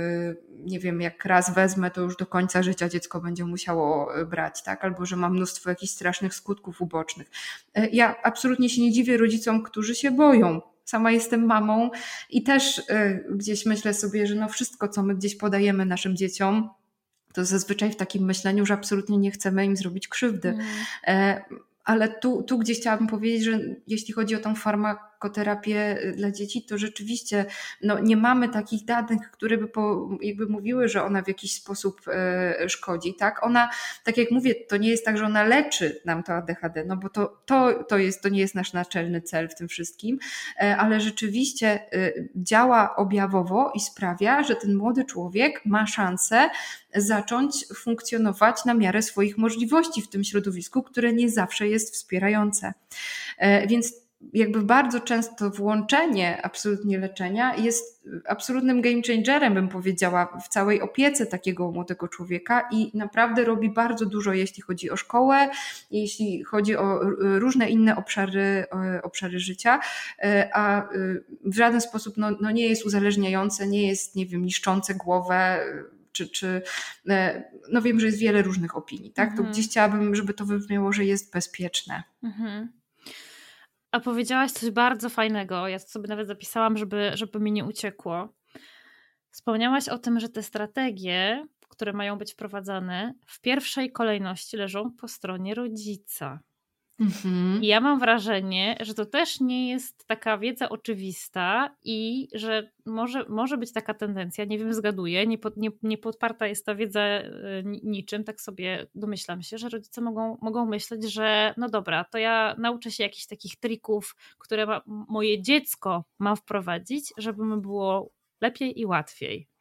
nie wiem, jak raz wezmę, to już do końca życia dziecko będzie musiało brać, tak? Albo że ma mnóstwo jakichś strasznych skutków ubocznych. Ja absolutnie się nie dziwię rodzicom, którzy się boją Sama jestem mamą i też gdzieś myślę sobie, że no wszystko, co my gdzieś podajemy naszym dzieciom, to zazwyczaj w takim myśleniu, że absolutnie nie chcemy im zrobić krzywdy. Mm. Ale tu, tu gdzieś chciałabym powiedzieć, że jeśli chodzi o tą farmakoterapię y, dla dzieci, to rzeczywiście no, nie mamy takich danych, które by po, jakby mówiły, że ona w jakiś sposób e, szkodzi. Tak? Ona, tak jak mówię, to nie jest tak, że ona leczy nam to ADHD, no bo to, to, to, jest, to nie jest nasz naczelny cel w tym wszystkim, e, ale rzeczywiście e, działa objawowo i sprawia, że ten młody człowiek ma szansę zacząć funkcjonować na miarę swoich możliwości w tym środowisku, które nie zawsze jest wspierające. E, więc jakby bardzo często włączenie absolutnie leczenia jest absolutnym game changerem, bym powiedziała, w całej opiece takiego młodego człowieka i naprawdę robi bardzo dużo, jeśli chodzi o szkołę, jeśli chodzi o różne inne obszary, obszary życia, e, a w żaden sposób no, no nie jest uzależniające, nie jest, nie wiem, niszczące głowę czy, czy e, no wiem, że jest wiele różnych opinii, tak? To mhm. gdzieś chciałabym, żeby to wybrzmiało, że jest bezpieczne. Mhm. A powiedziałaś coś bardzo fajnego. Ja sobie nawet zapisałam, żeby, żeby mi nie uciekło. Wspomniałaś o tym, że te strategie, które mają być wprowadzane, w pierwszej kolejności leżą po stronie rodzica. Mhm. I ja mam wrażenie, że to też nie jest taka wiedza oczywista i że może, może być taka tendencja, nie wiem, zgaduję, nie, pod, nie, nie podparta jest ta wiedza e, niczym, tak sobie domyślam się, że rodzice mogą, mogą myśleć, że no dobra, to ja nauczę się jakichś takich trików, które ma, moje dziecko ma wprowadzić, żeby mu było lepiej i łatwiej.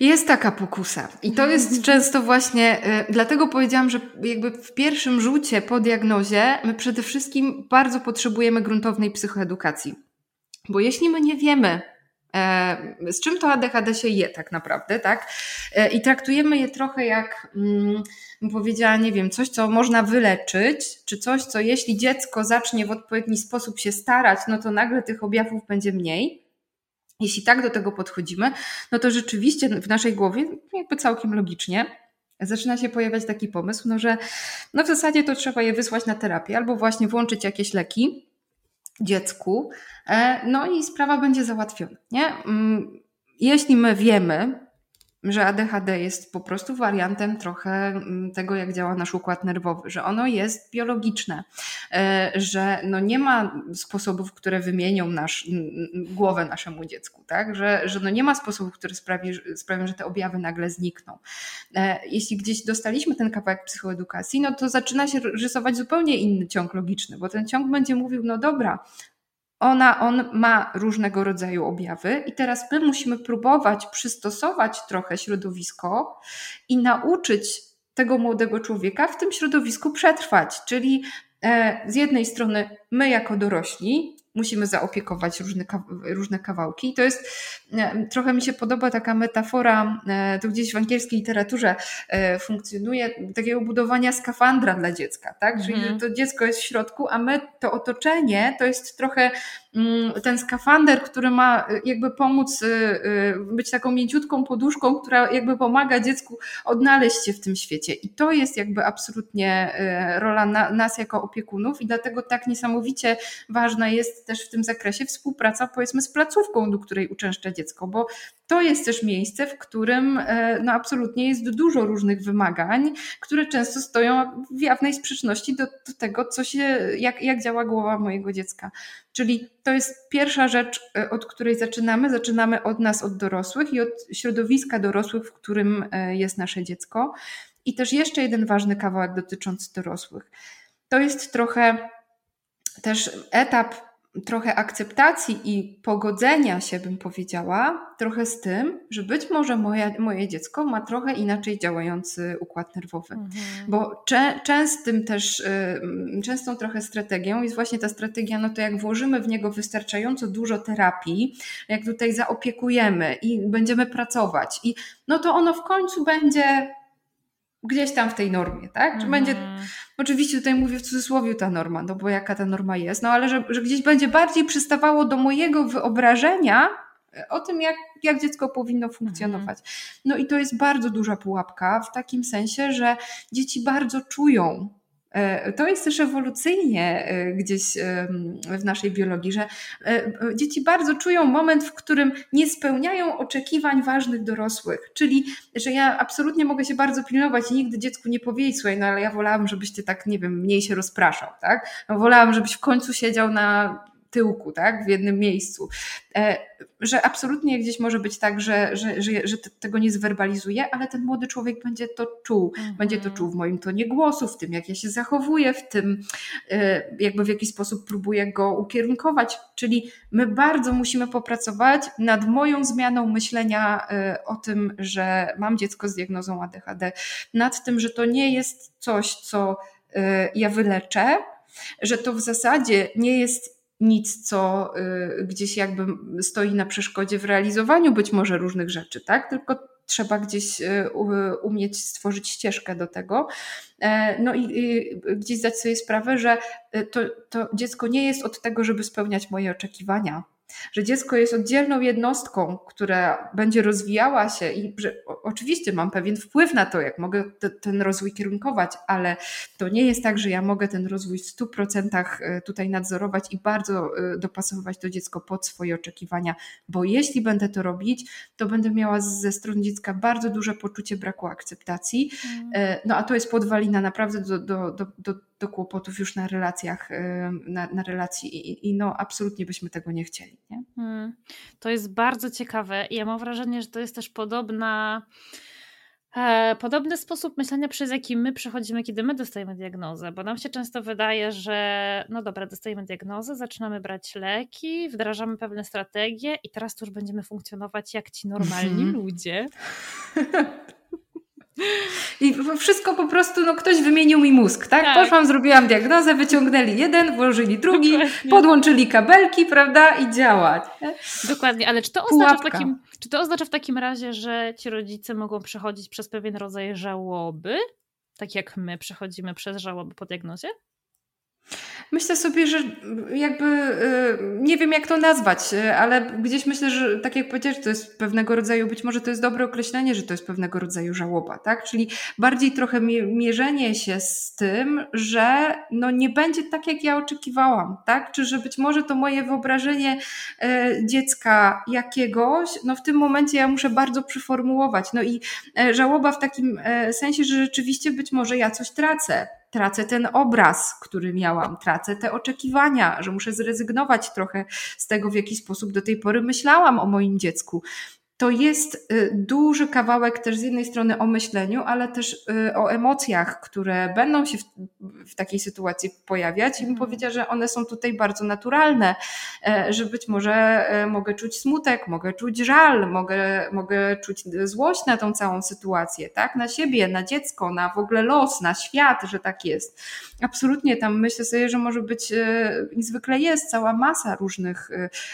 Jest taka pokusa. I to jest często właśnie, y, dlatego powiedziałam, że jakby w pierwszym rzucie po diagnozie my przede wszystkim bardzo potrzebujemy gruntownej psychoedukacji. Bo jeśli my nie wiemy, e, z czym to ADHD się je tak naprawdę, tak? E, I traktujemy je trochę jak, mm, bym powiedziała, nie wiem, coś, co można wyleczyć, czy coś, co jeśli dziecko zacznie w odpowiedni sposób się starać, no to nagle tych objawów będzie mniej jeśli tak do tego podchodzimy, no to rzeczywiście w naszej głowie, jakby całkiem logicznie, zaczyna się pojawiać taki pomysł, no że no w zasadzie to trzeba je wysłać na terapię albo właśnie włączyć jakieś leki dziecku, e, no i sprawa będzie załatwiona. Nie? Mm, jeśli my wiemy, że ADHD jest po prostu wariantem trochę mm, tego, jak działa nasz układ nerwowy, że ono jest biologiczne, e, że no nie ma sposobów, które wymienią nasz, głowę naszemu dziecku, tak? że, że no nie ma sposobów, które sprawi, sprawią, że te objawy nagle znikną. E, jeśli gdzieś dostaliśmy ten kawałek psychoedukacji, no to zaczyna się rysować zupełnie inny ciąg logiczny, bo ten ciąg będzie mówił, no dobra, ona, on ma różnego rodzaju objawy, i teraz my musimy próbować przystosować trochę środowisko i nauczyć tego młodego człowieka w tym środowisku przetrwać. Czyli e, z jednej strony my, jako dorośli, musimy zaopiekować różne, różne kawałki. I to jest, e, trochę mi się podoba taka metafora, e, to gdzieś w angielskiej literaturze e, funkcjonuje, takiego budowania skafandra dla dziecka, tak? Czyli mhm. to dziecko jest w środku, a my, to otoczenie, to jest trochę mm, ten skafander, który ma jakby pomóc być taką mięciutką poduszką, która jakby pomaga dziecku odnaleźć się w tym świecie. I to jest jakby absolutnie rola na, nas jako opiekunów i dlatego tak niesamowicie ważna jest też w tym zakresie współpraca powiedzmy z placówką, do której uczęszcza dziecko, bo to jest też miejsce, w którym e, no, absolutnie jest dużo różnych wymagań, które często stoją w jawnej sprzeczności do, do tego, co się, jak, jak działa głowa mojego dziecka. Czyli to jest pierwsza rzecz, e, od której zaczynamy. Zaczynamy od nas, od dorosłych i od środowiska dorosłych, w którym e, jest nasze dziecko. I też jeszcze jeden ważny kawałek dotyczący dorosłych. To jest trochę też etap trochę akceptacji i pogodzenia się, bym powiedziała, trochę z tym, że być może moja, moje dziecko ma trochę inaczej działający układ nerwowy. Mhm. Bo cze, częstym też, częstą trochę strategią jest właśnie ta strategia, no to jak włożymy w niego wystarczająco dużo terapii, jak tutaj zaopiekujemy i będziemy pracować, i no to ono w końcu będzie gdzieś tam w tej normie, tak? Czy mhm. będzie, oczywiście tutaj mówię w cudzysłowie ta norma, no bo jaka ta norma jest, no ale że, że gdzieś będzie bardziej przystawało do mojego wyobrażenia e, o tym, jak, jak dziecko powinno funkcjonować. No i to jest bardzo duża pułapka w takim sensie, że dzieci bardzo czują to jest też ewolucyjnie e, gdzieś w naszej biologii, że e, dzieci bardzo czują moment, w którym nie spełniają oczekiwań ważnych dorosłych. Czyli, że ja absolutnie mogę się bardzo pilnować i nigdy dziecku nie powiedzieć, słuchaj, no ale ja wolałam, żebyś ty tak, nie wiem, mniej się rozpraszał, tak? No, wolałam, żebyś w końcu siedział na tyłku, tak, w jednym miejscu. E, że absolutnie gdzieś może być tak, że, że, że, że tego nie zwerbalizuje, ale ten młody człowiek będzie to czuł. Mhm. Będzie to czuł w moim tonie głosu, w tym, jak ja się zachowuję, w tym, e, jakby w jaki sposób próbuję go ukierunkować. Czyli my bardzo musimy popracować nad moją zmianą myślenia e, o tym, że mam dziecko z diagnozą ADHD, nad tym, że to nie jest coś, co ja wyleczę, że to w zasadzie nie jest nic, co y, gdzieś jakby stoi na przeszkodzie w realizowaniu być może różnych rzeczy, tak? Tylko trzeba gdzieś y, umieć stworzyć ścieżkę do tego. E, no i gdzieś zdać sobie sprawę, że y, to, to dziecko nie jest od tego, żeby spełniać moje oczekiwania że dziecko jest oddzielną jednostką, która będzie rozwijała się i że oczywiście mam pewien wpływ na to, jak mogę te, ten rozwój kierunkować, ale to nie jest tak, że ja mogę ten rozwój w 100% e, tutaj nadzorować i bardzo e, dopasowywać to dziecko pod swoje oczekiwania, bo jeśli będę to robić, to będę miała ze strony dziecka bardzo duże poczucie braku akceptacji. Mm. No a to jest podwalina naprawdę do, do, do, do do kłopotów już na relacjach, na, na relacji i, i, no absolutnie byśmy tego nie chcieli. Nie? Hmm. To jest bardzo ciekawe i ja mam wrażenie, że to jest też podobna E, podobny sposób myślenia, przez jaki my przechodzimy, kiedy my dostajemy diagnozę, bo nam się często wydaje, że no dobra, dostajemy diagnozę, zaczynamy brać leki, wdrażamy pewne strategie i teraz to już będziemy funkcjonować jak ci normalni -hmm. ludzie. I wszystko po prostu, no ktoś wymienił mi mózg, tak? tak. Poszłam, zrobiłam diagnozę, wyciągnęli jeden, włożyli drugi, Dokładnie. podłączyli kabelki, prawda? I działać. Dokładnie, ale czy to, oznacza w takim, czy to oznacza w takim razie, że ci rodzice mogą przechodzić przez pewien rodzaj żałoby, tak jak my przechodzimy przez żałobę po diagnozie? Myślę sobie, że jakby y, nie wiem jak to nazwać, y, ale gdzieś myślę, że tak jak powiedziałeś, to jest pewnego rodzaju, być może to jest dobre określenie, że to jest pewnego rodzaju żałoba, tak? Czyli bardziej trochę mierzenie się z tym, że no nie będzie tak jak ja oczekiwałam, tak? Czy że być może to moje wyobrażenie y, dziecka jakiegoś, no w tym momencie ja muszę bardzo przyformułować. No i żałoba w takim sensie, że rzeczywiście być może ja coś tracę, tracę ten obraz, który miałam, tracę te oczekiwania, że muszę zrezygnować trochę z tego, w jaki sposób do tej pory myślałam o moim dziecku to jest y, duży kawałek też z jednej strony o myśleniu, ale też y, o emocjach, które będą się w, w takiej sytuacji pojawiać. I bym mhm. powiedziała, że one są tutaj bardzo naturalne, e, że być może e, mogę czuć smutek, mogę czuć żal, mogę, mogę czuć złość na tą całą sytuację, tak? Na siebie, na dziecko, na w ogóle los, na świat, że tak jest. Absolutnie tam myślę sobie, że może być e, i zwykle jest cała masa różnych,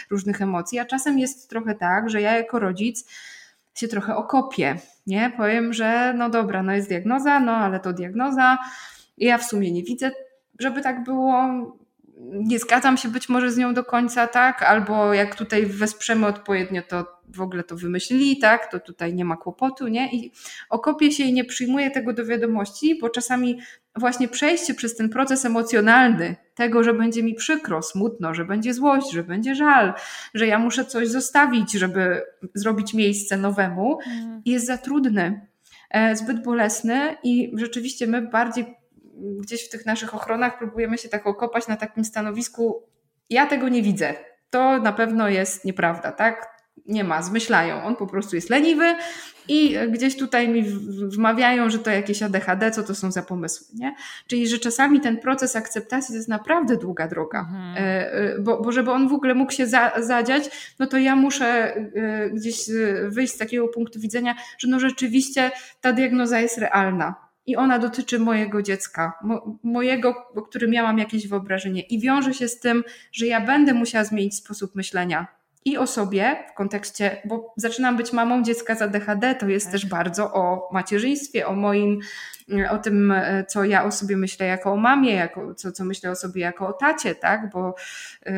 różnych emocji, a czasem jest trochę tak, że ja jako rodzic się trochę okopię, nie? Powiem, że no dobra, no jest diagnoza, no ale to diagnoza. Ja w sumie nie widzę, żeby tak było. Nie zgadzam się być może z nią do końca, tak? Albo jak tutaj wesprzemy odpowiednio, to w ogóle to wymyślili, tak? To tutaj nie ma kłopotu, nie? I okopię się i nie przyjmuję tego do wiadomości, bo czasami właśnie przejście przez ten proces emocjonalny, tego, że będzie mi przykro, smutno, że będzie złość, że będzie żal, że ja muszę coś zostawić, żeby zrobić miejsce nowemu, mm. jest za trudny, e, zbyt bolesny i rzeczywiście my bardziej gdzieś w tych naszych ochronach próbujemy się tak okopać na takim stanowisku, ja tego nie widzę. To na pewno jest nieprawda, tak? nie ma, zmyślają. On po prostu jest leniwy i gdzieś tutaj mi wmawiają, że to jakieś ADHD, co to są za pomysły. Nie? Czyli, że czasami ten proces akceptacji to jest naprawdę długa droga, e, bo, bo żeby on w ogóle mógł się za, zadziać, no to ja muszę e, gdzieś wyjść z takiego punktu widzenia, że no rzeczywiście ta diagnoza jest realna. I ona dotyczy mojego dziecka, mo, mojego, o którym miałam jakieś wyobrażenie, i wiąże się z tym, że ja będę musiała zmienić sposób myślenia, i o sobie w kontekście, bo zaczynam być mamą dziecka z ADHD, to jest tak. też bardzo o macierzyństwie, o moim, o tym, co ja o sobie myślę jako o mamie, jako, co, co myślę o sobie jako o tacie, tak? Bo, y,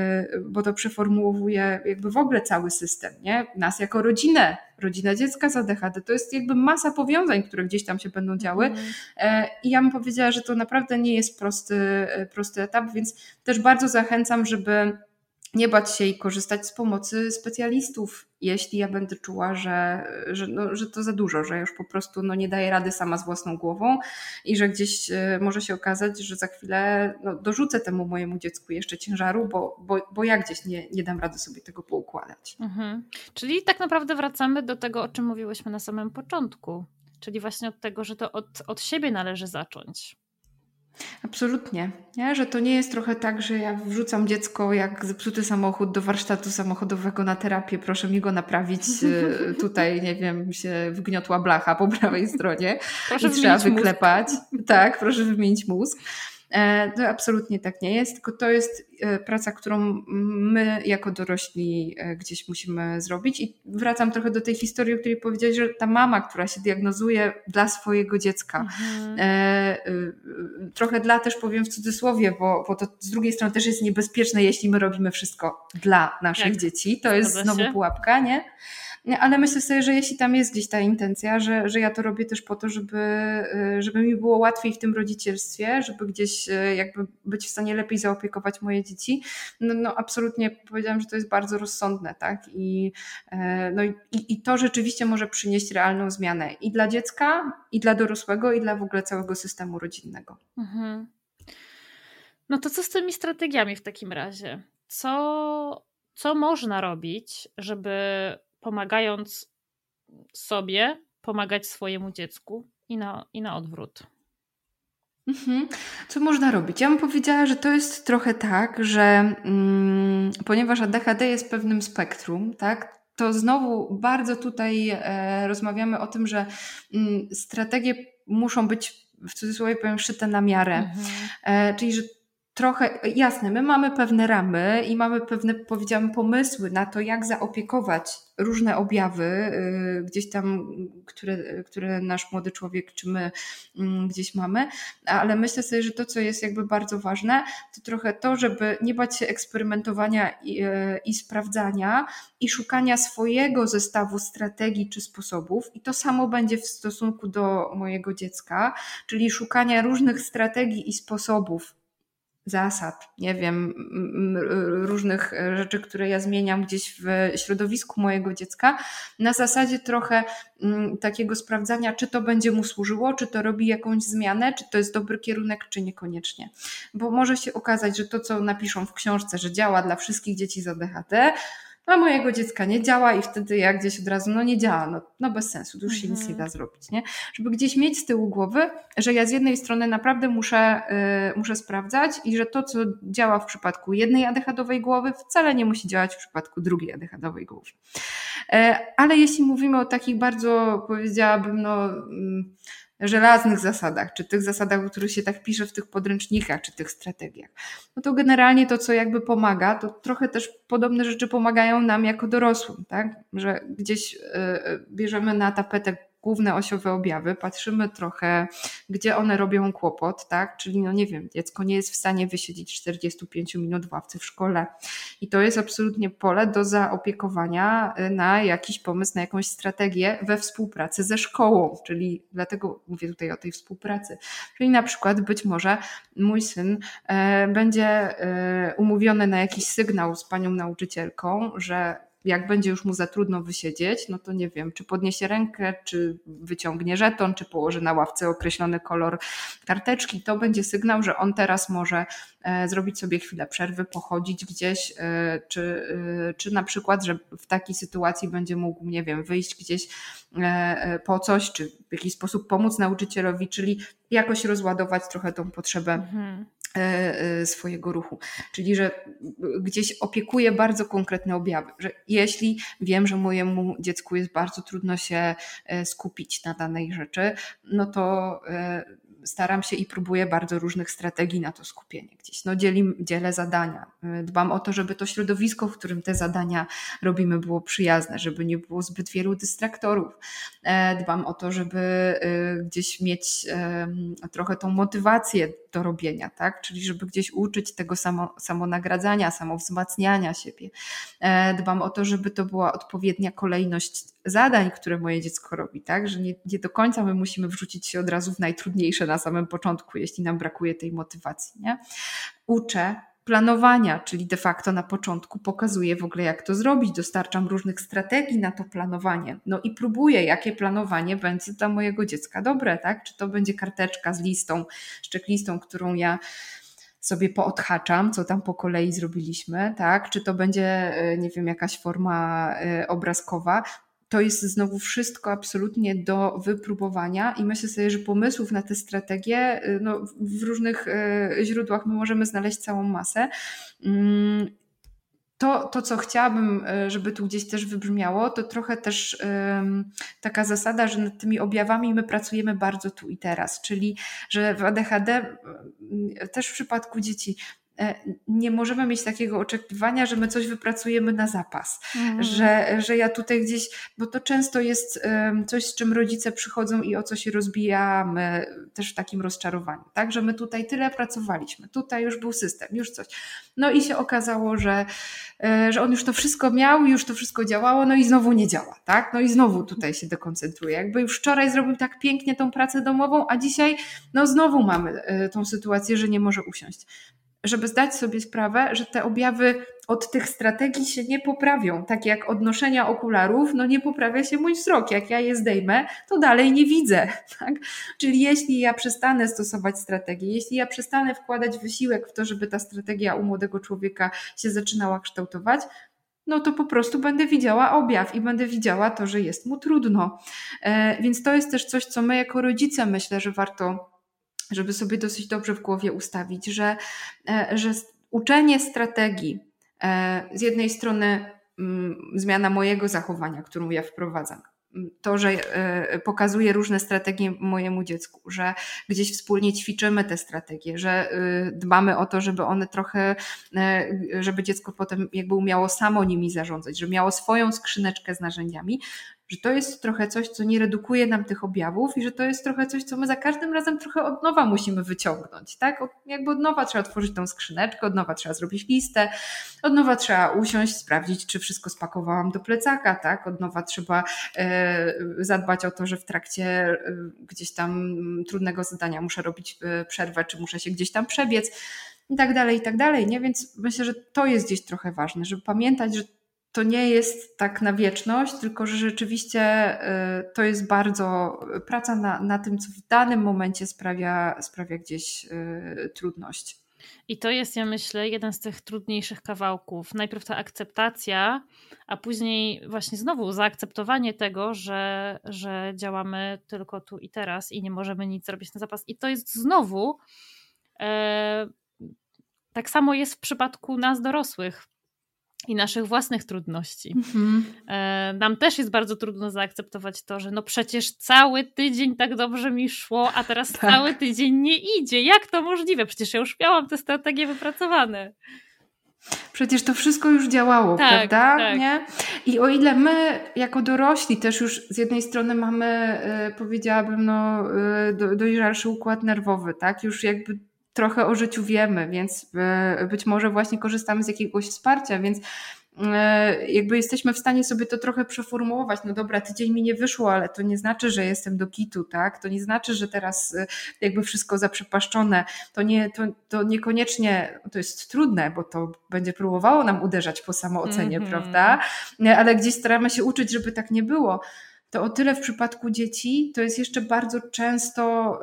bo to przeformułowuje jakby w ogóle cały system, nie? Nas jako rodzinę, rodzina dziecka z ADHD, to jest jakby masa powiązań, które gdzieś tam się będą działy. Mm. I ja bym powiedziała, że to naprawdę nie jest prosty, prosty etap, więc też bardzo zachęcam, żeby nie bać się i korzystać z pomocy specjalistów, jeśli ja będę czuła, że, że, no, że to za dużo, że już po prostu no, nie daję rady sama z własną głową i że gdzieś e, może się okazać, że za chwilę no, dorzucę temu mojemu dziecku jeszcze ciężaru, bo, bo, bo ja gdzieś nie, nie dam rady sobie tego poukładać. Mhm. Czyli tak naprawdę wracamy do tego, o czym mówiłyśmy na samym początku, czyli właśnie od tego, że to od, od siebie należy zacząć. Absolutnie. Nie? Że to nie jest trochę tak, że ja wrzucam dziecko jak zepsuty samochód do warsztatu samochodowego na terapię, proszę mi go naprawić. Y, tutaj, nie wiem, się wgniotła blacha po prawej stronie proszę i trzeba wyklepać. Mózg. Tak, proszę wymienić mózg. E, to absolutnie tak nie jest, tylko to jest e, praca, którą my jako dorośli e, gdzieś musimy zrobić. I wracam trochę do tej historii, o której powiedziałeś, że ta mama, która się diagnozuje dla swojego dziecka, mhm. trochę dla też powiem w cudzysłowie, bo, bo to z drugiej strony też jest niebezpieczne, jeśli my robimy wszystko dla naszych tak. dzieci. To jest znowu pułapka, nie? Ale myślę sobie, że jeśli tam jest gdzieś ta intencja, że, że ja to robię też po to, żeby, y, żeby mi było łatwiej w tym rodzicielstwie, żeby gdzieś y, jakby być w stanie lepiej zaopiekować moje dzieci, no, no absolutnie powiedziałam, że to jest bardzo rozsądne, tak? I, e, no i, i to rzeczywiście może przynieść realną zmianę i dla dziecka, i dla dorosłego, i dla w ogóle całego systemu rodzinnego. Mhm. No to co z tymi strategiami w takim razie? Co, co można robić, żeby pomagając sobie pomagać swojemu dziecku i na, i na odwrót. Mhm. Co można robić? Ja bym powiedziała, że to jest trochę tak, że mm, ponieważ ADHD jest pewnym spektrum, tak, to znowu bardzo tutaj e, rozmawiamy o tym, że mm, strategie muszą być w cudzysłowie powiem szyte na miarę. Mhm. E, czyli, że trochę, jasne, my mamy pewne ramy i mamy pewne, powiedziałam, pomysły na to, jak zaopiekować różne objawy y, gdzieś tam, które, które nasz młody człowiek czy my mm, gdzieś mamy, ale myślę sobie, że to, co jest jakby bardzo ważne, to trochę to, żeby nie bać się eksperymentowania i, y, i sprawdzania i szukania swojego zestawu strategii czy sposobów. I to samo będzie w stosunku do mojego dziecka, czyli szukania różnych strategii i sposobów zasad, nie wiem, różnych rzeczy, które ja zmieniam gdzieś w środowisku mojego dziecka, na zasadzie trochę takiego sprawdzania, czy to będzie mu służyło, czy to robi jakąś zmianę, czy to jest dobry kierunek, czy niekoniecznie. Bo może się okazać, że to, co napiszą w książce, że działa dla wszystkich dzieci z ADHD, a mojego dziecka nie działa i wtedy ja gdzieś od razu, no nie działa, no, no bez sensu, tu już się nic nie mhm. da zrobić, nie? Żeby gdzieś mieć z tyłu głowy, że ja z jednej strony naprawdę muszę, yy, muszę sprawdzać i że to, co działa w przypadku jednej adechadowej głowy, wcale nie musi działać w przypadku drugiej adechadowej głowy. Yy, ale jeśli mówimy o takich bardzo, powiedziałabym, no... Yy, żelaznych zasadach, czy tych zasadach, o których się tak pisze w tych podręcznikach, czy tych strategiach, no to generalnie to, co jakby pomaga, to trochę też podobne rzeczy pomagają nam jako dorosłym, tak? Że gdzieś y, y, bierzemy na tapetę główne osiowe objawy, patrzymy trochę, gdzie one robią kłopot, tak? Czyli, no nie wiem, dziecko nie jest w stanie wysiedzieć 45 minut w ławce w szkole. I to jest absolutnie pole do zaopiekowania y, na jakiś pomysł, na jakąś strategię we współpracy ze szkołą. Czyli dlatego mówię tutaj o tej współpracy. Czyli na przykład być może mój syn e, będzie e, umówiony na jakiś sygnał z panią nauczycielką, że jak będzie już mu za trudno wysiedzieć, no to nie wiem, czy podniesie rękę, czy wyciągnie żeton, czy położy na ławce określony kolor karteczki, to będzie sygnał, że on teraz może e, zrobić sobie chwilę przerwy, pochodzić gdzieś, e, czy, e, czy na przykład, że w takiej sytuacji będzie mógł, nie wiem, wyjść gdzieś po coś, czy w jakiś sposób pomóc nauczycielowi, czyli jakoś rozładować trochę tą potrzebę. Mhm swojego ruchu. Czyli, że gdzieś opiekuje bardzo konkretne objawy, że jeśli wiem, że mojemu dziecku jest bardzo trudno się e, skupić na danej rzeczy, no to staram się i próbuję bardzo różnych strategii na to skupienie gdzieś. No dzielim, dzielę zadania. Dbam o to, żeby to środowisko, w którym te zadania robimy, było przyjazne, żeby nie było zbyt wielu dystraktorów. Dbam o to, żeby gdzieś mieć trochę tą motywację do robienia, tak? Czyli żeby gdzieś uczyć tego samo, samonagradzania, samowzmacniania siebie. E, dbam o to, żeby to była odpowiednia kolejność zadań, które moje dziecko robi, tak? Że nie, nie do końca my musimy wrzucić się od razu w najtrudniejsze na samym początku, jeśli nam brakuje tej motywacji, nie? Uczę planowania, czyli de facto na początku pokazuję w ogóle, jak to zrobić, dostarczam różnych strategii na to planowanie. No i próbuję, jakie planowanie będzie dla mojego dziecka dobre, tak? Czy to będzie karteczka z listą, z checklistą, którą ja sobie poodhaczam, co tam po kolei zrobiliśmy, tak? Czy to będzie, e, nie wiem, jakaś forma e, obrazkowa, to jest znowu wszystko absolutnie do wypróbowania i myślę sobie, że pomysłów na te strategie y, no, w różnych y, źródłach my możemy znaleźć całą masę. Mm, to, to, co chciałabym, y, żeby tu gdzieś też wybrzmiało, to trochę też taka zasada, że nad tymi objawami my pracujemy bardzo tu i teraz, czyli że w ADHD, też w przypadku dzieci, nie możemy mieć takiego oczekiwania, że my coś wypracujemy na zapas, mm. że, że ja tutaj gdzieś, bo to często jest coś, z czym rodzice przychodzą i o co się rozbijamy, też w takim rozczarowaniu, tak, że my tutaj tyle pracowaliśmy, tutaj już był system, już coś. No i się okazało, że, e, że on już to wszystko miał, już to wszystko działało, no i znowu nie działa, tak, no i znowu tutaj się dekoncentruje. Jakby już wczoraj zrobił tak pięknie tą pracę domową, a dzisiaj, no znowu mamy e, tą sytuację, że nie może usiąść żeby zdać sobie sprawę, że te objawy od tych strategii się nie poprawią. Tak jak odnoszenia okularów, no nie poprawia się mój wzrok. Jak ja je zdejmę, to dalej nie widzę. Tak? Czyli jeśli ja przestanę stosować strategię, jeśli ja przestanę wkładać wysiłek w to, żeby ta strategia u młodego człowieka się zaczynała kształtować, no to po prostu będę widziała objaw i będę widziała to, że jest mu trudno. E, więc to jest też coś, co my jako rodzice myślę, że warto, żeby sobie dosyć dobrze w głowie ustawić, że, e, że uczenie strategii e, z jednej strony mm, zmiana mojego zachowania, którą ja wprowadzam, to, że e, pokazuję różne strategie mojemu dziecku, że gdzieś wspólnie ćwiczymy te strategie, że e, dbamy o to, żeby one trochę, żeby dziecko potem jakby umiało samo nimi zarządzać, żeby miało swoją skrzyneczkę z narzędziami, że to jest trochę coś, co nie redukuje nam tych objawów i że to jest trochę coś, co my za każdym razem trochę od nowa musimy wyciągnąć, tak? Jakby od nowa trzeba otworzyć tą skrzyneczkę, od nowa trzeba zrobić listę, od nowa trzeba usiąść, sprawdzić, czy wszystko spakowałam do plecaka, tak? Od nowa trzeba e, zadbać o to, że w trakcie e, gdzieś tam trudnego zadania muszę robić e, przerwę, czy muszę się gdzieś tam przebiec i tak dalej, i tak dalej, nie? Więc myślę, że to jest gdzieś trochę ważne, żeby pamiętać, że to nie jest tak na wieczność, tylko że rzeczywiście y, to jest bardzo praca na, na tym, co w danym momencie sprawia, sprawia gdzieś y, trudność. I to jest, ja myślę, jeden z tych trudniejszych kawałków. Najpierw ta akceptacja, a później właśnie znowu zaakceptowanie tego, że, że działamy tylko tu i teraz i nie możemy nic zrobić na zapas. I to jest znowu. E, tak samo jest w przypadku nas dorosłych i naszych własnych trudności. Mhm. E, nam też jest bardzo trudno zaakceptować to, że no przecież cały tydzień tak dobrze mi szło, a teraz tak. cały tydzień nie idzie. Jak to możliwe? Przecież ja już miałam te strategie wypracowane. Przecież to wszystko już działało, tak, prawda? Tak. Nie? I o ile my, jako dorośli, też już z jednej strony mamy, y, powiedziałabym, no, do, dojrzalszy układ nerwowy, tak? Już jakby trochę o życiu wiemy, więc e, być może właśnie korzystamy z jakiegoś wsparcia, więc e, jakby jesteśmy w stanie sobie to trochę przeformułować. No dobra, tydzień mi nie wyszło, ale to nie znaczy, że jestem do kitu, tak? To nie znaczy, że teraz e, jakby wszystko zaprzepaszczone. To, nie, to, to niekoniecznie, to jest trudne, bo to będzie próbowało nam uderzać po samoocenie, mm -hmm. prawda? Ale gdzieś staramy się uczyć, żeby tak nie było to o tyle w przypadku dzieci to jest jeszcze bardzo często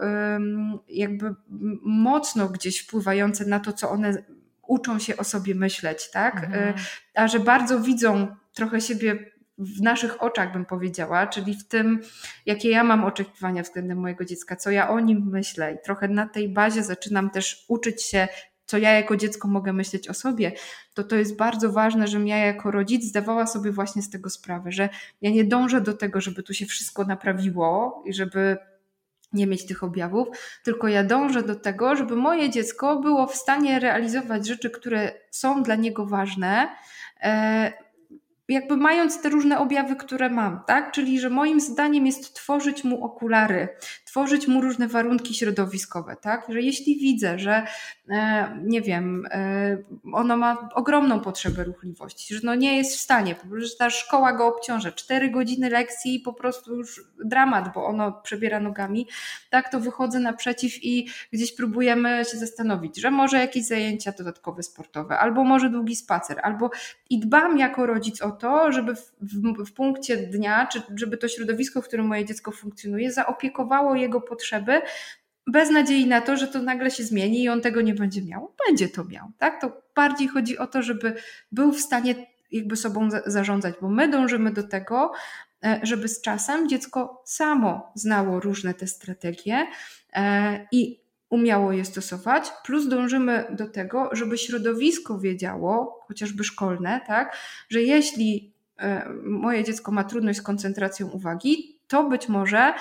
jakby mocno gdzieś wpływające na to, co one uczą się o sobie myśleć, tak? Mhm. A że bardzo widzą trochę siebie w naszych oczach, bym powiedziała, czyli w tym, jakie ja mam oczekiwania względem mojego dziecka, co ja o nim myślę. I trochę na tej bazie zaczynam też uczyć się co ja jako dziecko mogę myśleć o sobie, to to jest bardzo ważne, żebym ja jako rodzic zdawała sobie właśnie z tego sprawę, że ja nie dążę do tego, żeby tu się wszystko naprawiło i żeby nie mieć tych objawów, tylko ja dążę do tego, żeby moje dziecko było w stanie realizować rzeczy, które są dla niego ważne, e, jakby mając te różne objawy, które mam, tak? Czyli, że moim zdaniem jest tworzyć mu okulary, tworzyć mu różne warunki środowiskowe, tak? Że jeśli widzę, że e, nie wiem, e, ono ma ogromną potrzebę ruchliwości, że no nie jest w stanie, że ta szkoła go obciąża, cztery godziny lekcji i po prostu już dramat, bo ono przebiera nogami, tak? To wychodzę naprzeciw i gdzieś próbujemy się zastanowić, że może jakieś zajęcia dodatkowe sportowe, albo może długi spacer, albo i dbam jako rodzic o to, żeby w, w, w punkcie dnia, czy żeby to środowisko, w którym moje dziecko funkcjonuje, zaopiekowało jego potrzeby, bez nadziei na to, że to nagle się zmieni i on tego nie będzie miał. Będzie to miał, tak? To bardziej chodzi o to, żeby był w stanie jakby sobą zarządzać, bo my dążymy do tego, e, żeby z czasem dziecko samo znało różne te strategie e, i umiało je stosować, plus dążymy do tego, żeby środowisko wiedziało, chociażby szkolne, tak, że jeśli e, moje dziecko ma trudność z koncentracją uwagi, to być może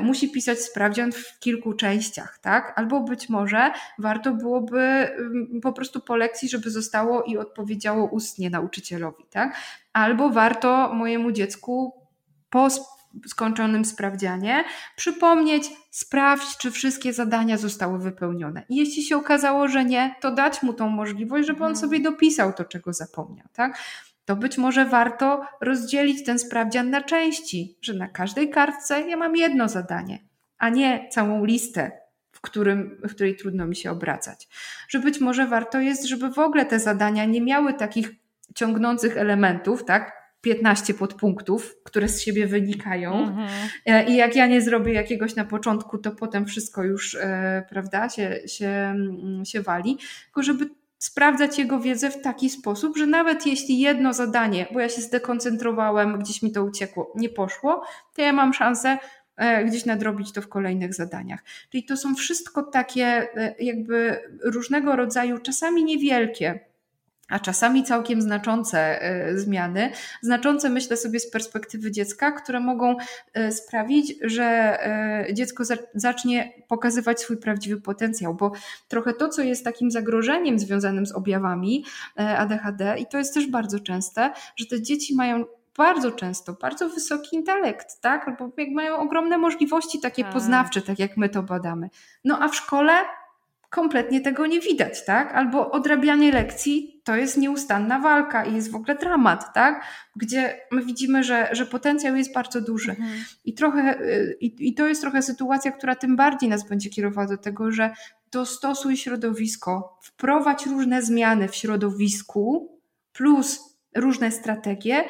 musi pisać sprawdzian w kilku częściach, tak? Albo być może warto byłoby mm, po prostu po lekcji, żeby zostało i odpowiedziało ustnie nauczycielowi, tak? Albo warto mojemu dziecku po skończonym sprawdzianie, przypomnieć, sprawdź, czy wszystkie zadania zostały wypełnione. I jeśli się okazało, że nie, to dać mu tą możliwość, żeby on mhm. sobie dopisał to, czego zapomniał, tak? To być może warto rozdzielić ten sprawdzian na części, że na każdej kartce ja mam jedno zadanie, a nie całą listę, w, którym, w której trudno mi się obracać. Że być może warto jest, żeby w ogóle te zadania nie miały takich ciągnących elementów, tak? 15 podpunktów, które z siebie wynikają. Mhm. E, I jak ja nie zrobię jakiegoś na początku, to potem wszystko już, e, prawda, się, się, mm, się wali. Tylko żeby sprawdzać jego wiedzę w taki sposób, że nawet jeśli jedno zadanie, bo ja się zdekoncentrowałem, gdzieś mi to uciekło, nie poszło, to ja mam szansę e, gdzieś nadrobić to w kolejnych zadaniach. Czyli to są wszystko takie e, jakby różnego rodzaju, czasami niewielkie, a czasami całkiem znaczące e, zmiany, znaczące myślę sobie z perspektywy dziecka, które mogą e, sprawić, że e, dziecko zacznie pokazywać swój prawdziwy potencjał, bo trochę to, co jest takim zagrożeniem związanym z objawami ADHD, i to jest też bardzo częste, że te dzieci mają bardzo często bardzo wysoki intelekt, tak? Albo mają ogromne możliwości takie tak. poznawcze, tak jak my to badamy. No a w szkole kompletnie tego nie widać, tak? Albo odrabianie lekcji to jest nieustanna walka i jest w ogóle dramat, tak? Gdzie my widzimy, że, że potencjał jest bardzo duży. Mhm. I, trochę, y, i, I to jest trochę sytuacja, która tym bardziej nas będzie kierowała do tego, że dostosuj środowisko, wprowadź różne zmiany w środowisku, plus różne strategie,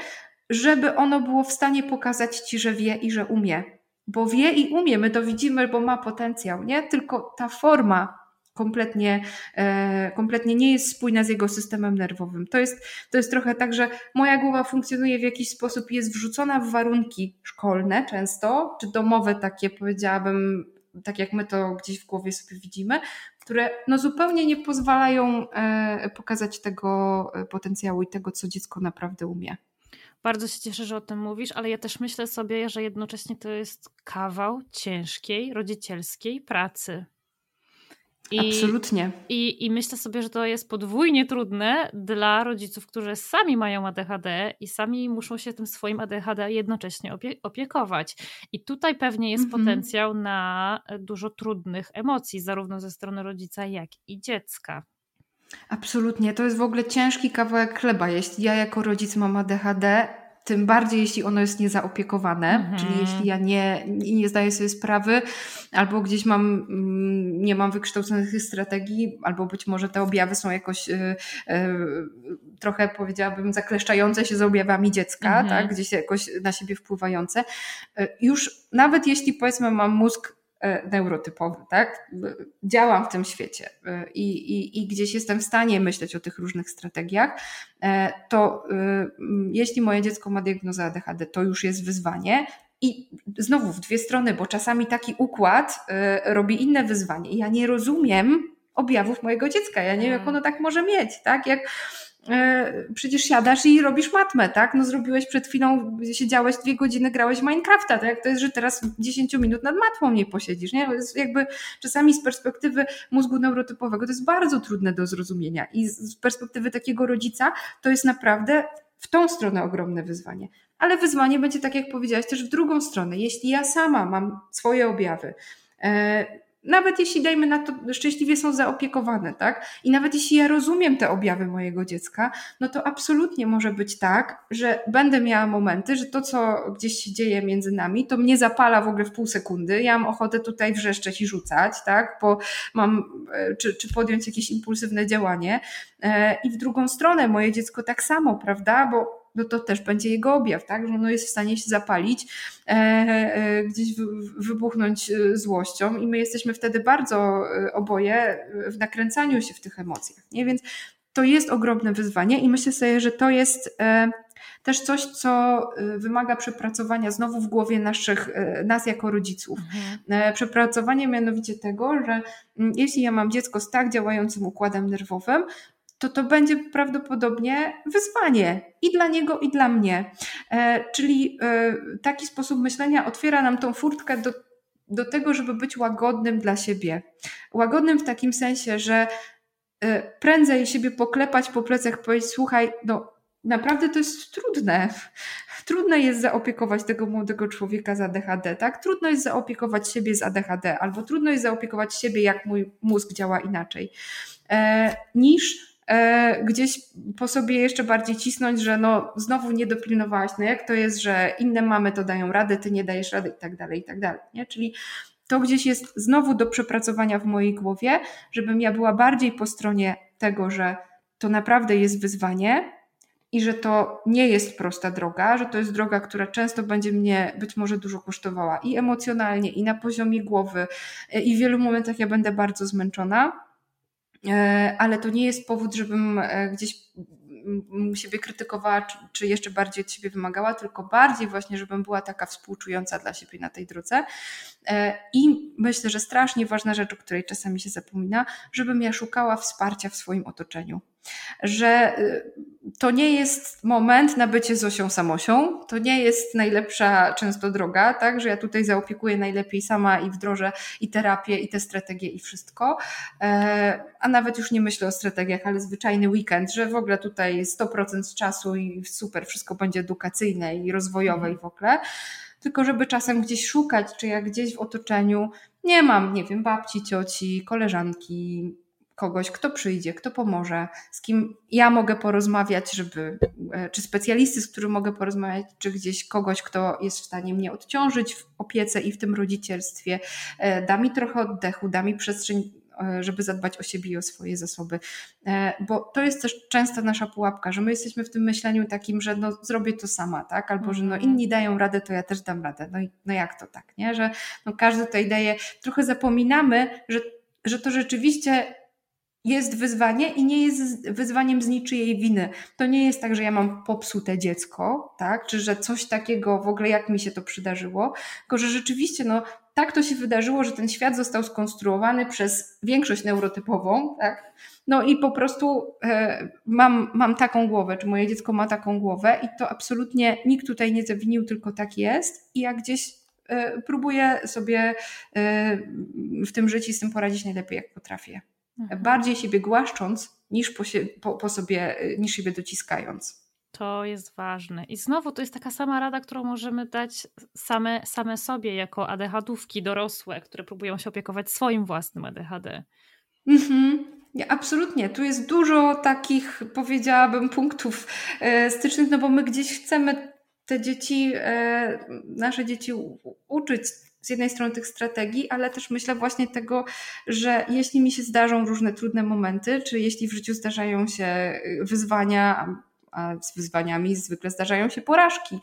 żeby ono było w stanie pokazać ci, że wie i że umie. Bo wie i umie, my to widzimy, bo ma potencjał, nie? Tylko ta forma kompletnie, e, kompletnie nie jest spójna z jego systemem nerwowym. To jest, to jest trochę tak, że moja głowa funkcjonuje w jakiś sposób, jest wrzucona w warunki szkolne często, czy domowe takie powiedziałabym, tak jak my to gdzieś w głowie sobie widzimy, które no zupełnie nie pozwalają e, pokazać tego e, potencjału i tego, co dziecko naprawdę umie. Bardzo się cieszę, że o tym mówisz, ale ja też myślę sobie, że jednocześnie to jest kawał ciężkiej, rodzicielskiej pracy. I, Absolutnie. I, I myślę sobie, że to jest podwójnie trudne dla rodziców, którzy sami mają ADHD i sami muszą się tym swoim ADHD jednocześnie opie opiekować. I tutaj pewnie jest mhm. potencjał na dużo trudnych emocji, zarówno ze strony rodzica, jak i dziecka. Absolutnie. To jest w ogóle ciężki kawałek chleba. Jeśli ja jako rodzic mam ADHD, tym bardziej jeśli ono jest niezaopiekowane, mhm. czyli jeśli ja nie, nie zdaję sobie sprawy, albo gdzieś mam, mm, nie mam wykształconych strategii, albo być może te objawy są jakoś y, y, trochę powiedziałabym zakleszczające się z objawami dziecka, mhm. tak, gdzieś jakoś na siebie wpływające. Y, już nawet jeśli powiedzmy mam mózg neurotypowy, tak? Działam w tym świecie e, i, i, i gdzieś jestem w stanie myśleć o tych różnych strategiach, e, to jeśli moje dziecko ma diagnozę ADHD, to już jest wyzwanie. I znowu w dwie strony, bo czasami taki układ robi inne wyzwanie. Ja nie rozumiem objawów mojego dziecka. Ja nie wiem, jak mm. ono tak może mieć, tak? Jak E, przecież siadasz i robisz matmę, tak? No zrobiłeś przed chwilą, siedziałeś dwie godziny, grałeś Minecrafta, tak? To jest, że teraz 10 minut nad matmą nie posiedzisz, nie? Jest jakby czasami z perspektywy mózgu neurotypowego to jest bardzo trudne do zrozumienia i z perspektywy takiego rodzica to jest naprawdę w tą stronę ogromne wyzwanie. Ale wyzwanie będzie, tak jak powiedziałaś, też w drugą stronę. Jeśli ja sama mam swoje objawy, e, nawet jeśli dajmy na to, szczęśliwie są zaopiekowane, tak? I nawet jeśli ja rozumiem te objawy mojego dziecka, no to absolutnie może być tak, że będę miała momenty, że to, co gdzieś się dzieje między nami, to mnie zapala w ogóle w pół sekundy. Ja mam ochotę tutaj wrzeszczeć i rzucać, tak? Bo mam, e, czy, czy podjąć jakieś impulsywne działanie. E, I w drugą stronę moje dziecko tak samo, prawda? Bo no to też będzie jego objaw, tak? Że ono jest w stanie się zapalić, e, e, gdzieś wybuchnąć e, złością i my jesteśmy wtedy bardzo oboje w nakręcaniu się w tych emocjach, nie? Więc to jest ogromne wyzwanie i myślę sobie, że to jest też coś, co wymaga przepracowania znowu w głowie naszych, nas jako rodziców. Mhm. Przepracowanie mianowicie tego, że mm, jeśli ja mam dziecko z tak działającym układem nerwowym, to to będzie prawdopodobnie wyzwanie i dla niego, i dla mnie. E, czyli e, taki sposób myślenia otwiera nam tą furtkę do, do tego, żeby być łagodnym dla siebie. Łagodnym w takim sensie, że e, prędzej siebie poklepać po plecach, powiedzieć: Słuchaj, no naprawdę to jest trudne. Trudno jest zaopiekować tego młodego człowieka z ADHD, tak? Trudno jest zaopiekować siebie z ADHD, albo trudno jest zaopiekować siebie, jak mój mózg działa inaczej, e, niż gdzieś po sobie jeszcze bardziej cisnąć, że no znowu nie dopilnowałaś, no jak to jest, że inne mamy to dają radę, ty nie dajesz rady i tak dalej, i tak dalej, nie? Czyli to gdzieś jest znowu do przepracowania w mojej głowie, żebym ja była bardziej po stronie tego, że to naprawdę jest wyzwanie i że to nie jest prosta droga, że to jest droga, która często będzie mnie być może dużo kosztowała i emocjonalnie, i na poziomie głowy, i w wielu momentach ja będę bardzo zmęczona ale to nie jest powód, żebym gdzieś siebie krytykowała, czy, czy, jeszcze bardziej od siebie wymagała, tylko bardziej właśnie, żebym była taka współczująca dla siebie na tej drodze. E, I myślę, że strasznie ważna rzecz, o której czasami się zapomina, żebym ja szukała wsparcia w swoim otoczeniu że y, to nie jest moment na bycie Zosią Samosią, to nie jest najlepsza często droga, tak, że ja tutaj zaopiekuję najlepiej sama i wdrożę i terapię, i te strategie, i wszystko, e, a nawet już nie myślę o strategiach, ale zwyczajny weekend, że w ogóle tutaj 100% czasu i super, wszystko będzie edukacyjne i rozwojowe i w ogóle, tylko żeby czasem gdzieś szukać, czy jak gdzieś w otoczeniu nie mam, nie wiem, babci, cioci, koleżanki, kogoś, kto przyjdzie, kto pomoże, z kim ja mogę porozmawiać, żeby, e, czy specjalisty, z którym mogę porozmawiać, czy gdzieś kogoś, kto jest w stanie mnie odciążyć w opiece i w tym rodzicielstwie, e, da mi trochę oddechu, da mi przestrzeń e, żeby zadbać o siebie i o swoje zasoby. Bo to jest też często nasza pułapka, że my jesteśmy w tym myśleniu takim, że no zrobię to sama, tak? Albo że no mhm. inni dają radę, to ja też dam radę. No, no jak to tak, nie? Że no każdy tutaj daje, trochę zapominamy, że, że to rzeczywiście jest wyzwanie i nie jest wyzwaniem z niczyjej winy. To nie jest tak, że ja mam popsute dziecko, tak? Czy że coś takiego w ogóle jak mi się to przydarzyło, tylko że rzeczywiście no, tak to się wydarzyło, że ten świat został skonstruowany przez większość neurotypową, tak? No i po prostu e, mam, mam taką głowę, czy moje dziecko ma taką głowę i to absolutnie nikt tutaj nie zawinił, tylko tak jest i ja gdzieś e, próbuję sobie e, w tym życiu z tym poradzić najlepiej, jak potrafię mhm. bardziej siebie głaszcząc niż po, się, po, po sobie, niż siebie dociskając. To jest ważne. I znowu to jest taka sama rada, którą możemy dać same, same sobie jako ADHDówki dorosłe, które próbują się opiekować swoim własnym ADHD. Mhm. Absolutnie. Tu jest dużo takich, powiedziałabym, punktów e, stycznych, no bo my gdzieś chcemy te dzieci, e, nasze dzieci uczyć z jednej strony tych strategii, ale też myślę właśnie tego, że jeśli mi się zdarzą różne trudne momenty, czy jeśli w życiu zdarzają się wyzwania, a z wyzwaniami zwykle zdarzają się porażki,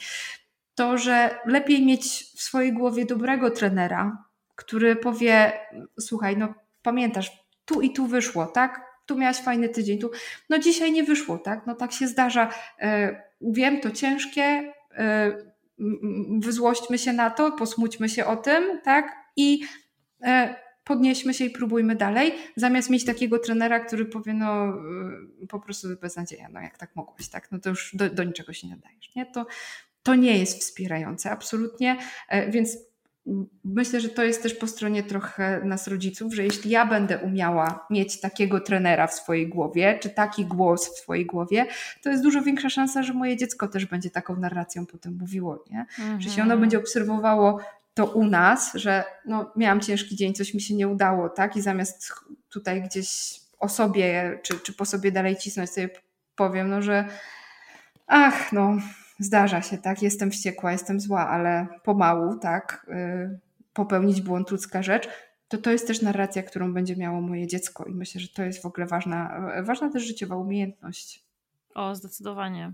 to że lepiej mieć w swojej głowie dobrego trenera, który powie: Słuchaj, no pamiętasz, tu i tu wyszło, tak? Tu miałaś fajny tydzień, tu. No dzisiaj nie wyszło, tak? No tak się zdarza. E, wiem, to ciężkie e, wyzłośćmy się na to, posmućmy się o tym, tak? I e, podnieśmy się i próbujmy dalej, zamiast mieć takiego trenera, który powie, no e, po prostu beznadzieja, no jak tak mogłeś, tak? No to już do, do niczego się nie dajesz, nie? To, to nie jest wspierające, absolutnie, e, więc myślę, że to jest też po stronie trochę nas rodziców, że jeśli ja będę umiała mieć takiego trenera w swojej głowie, czy taki głos w swojej głowie, to jest dużo większa szansa, że moje dziecko też będzie taką narracją potem mówiło, nie? Mhm. Że się ono będzie obserwowało to u nas, że no, miałam ciężki dzień, coś mi się nie udało, tak? I zamiast tutaj gdzieś o sobie, czy, czy po sobie dalej cisnąć, sobie powiem, no, że ach, no, zdarza się, tak, jestem wściekła, jestem zła, ale pomału, tak, y, popełnić błąd ludzka rzecz, to to jest też narracja, którą będzie miało moje dziecko i myślę, że to jest w ogóle ważna, ważna też życiowa umiejętność. O, zdecydowanie.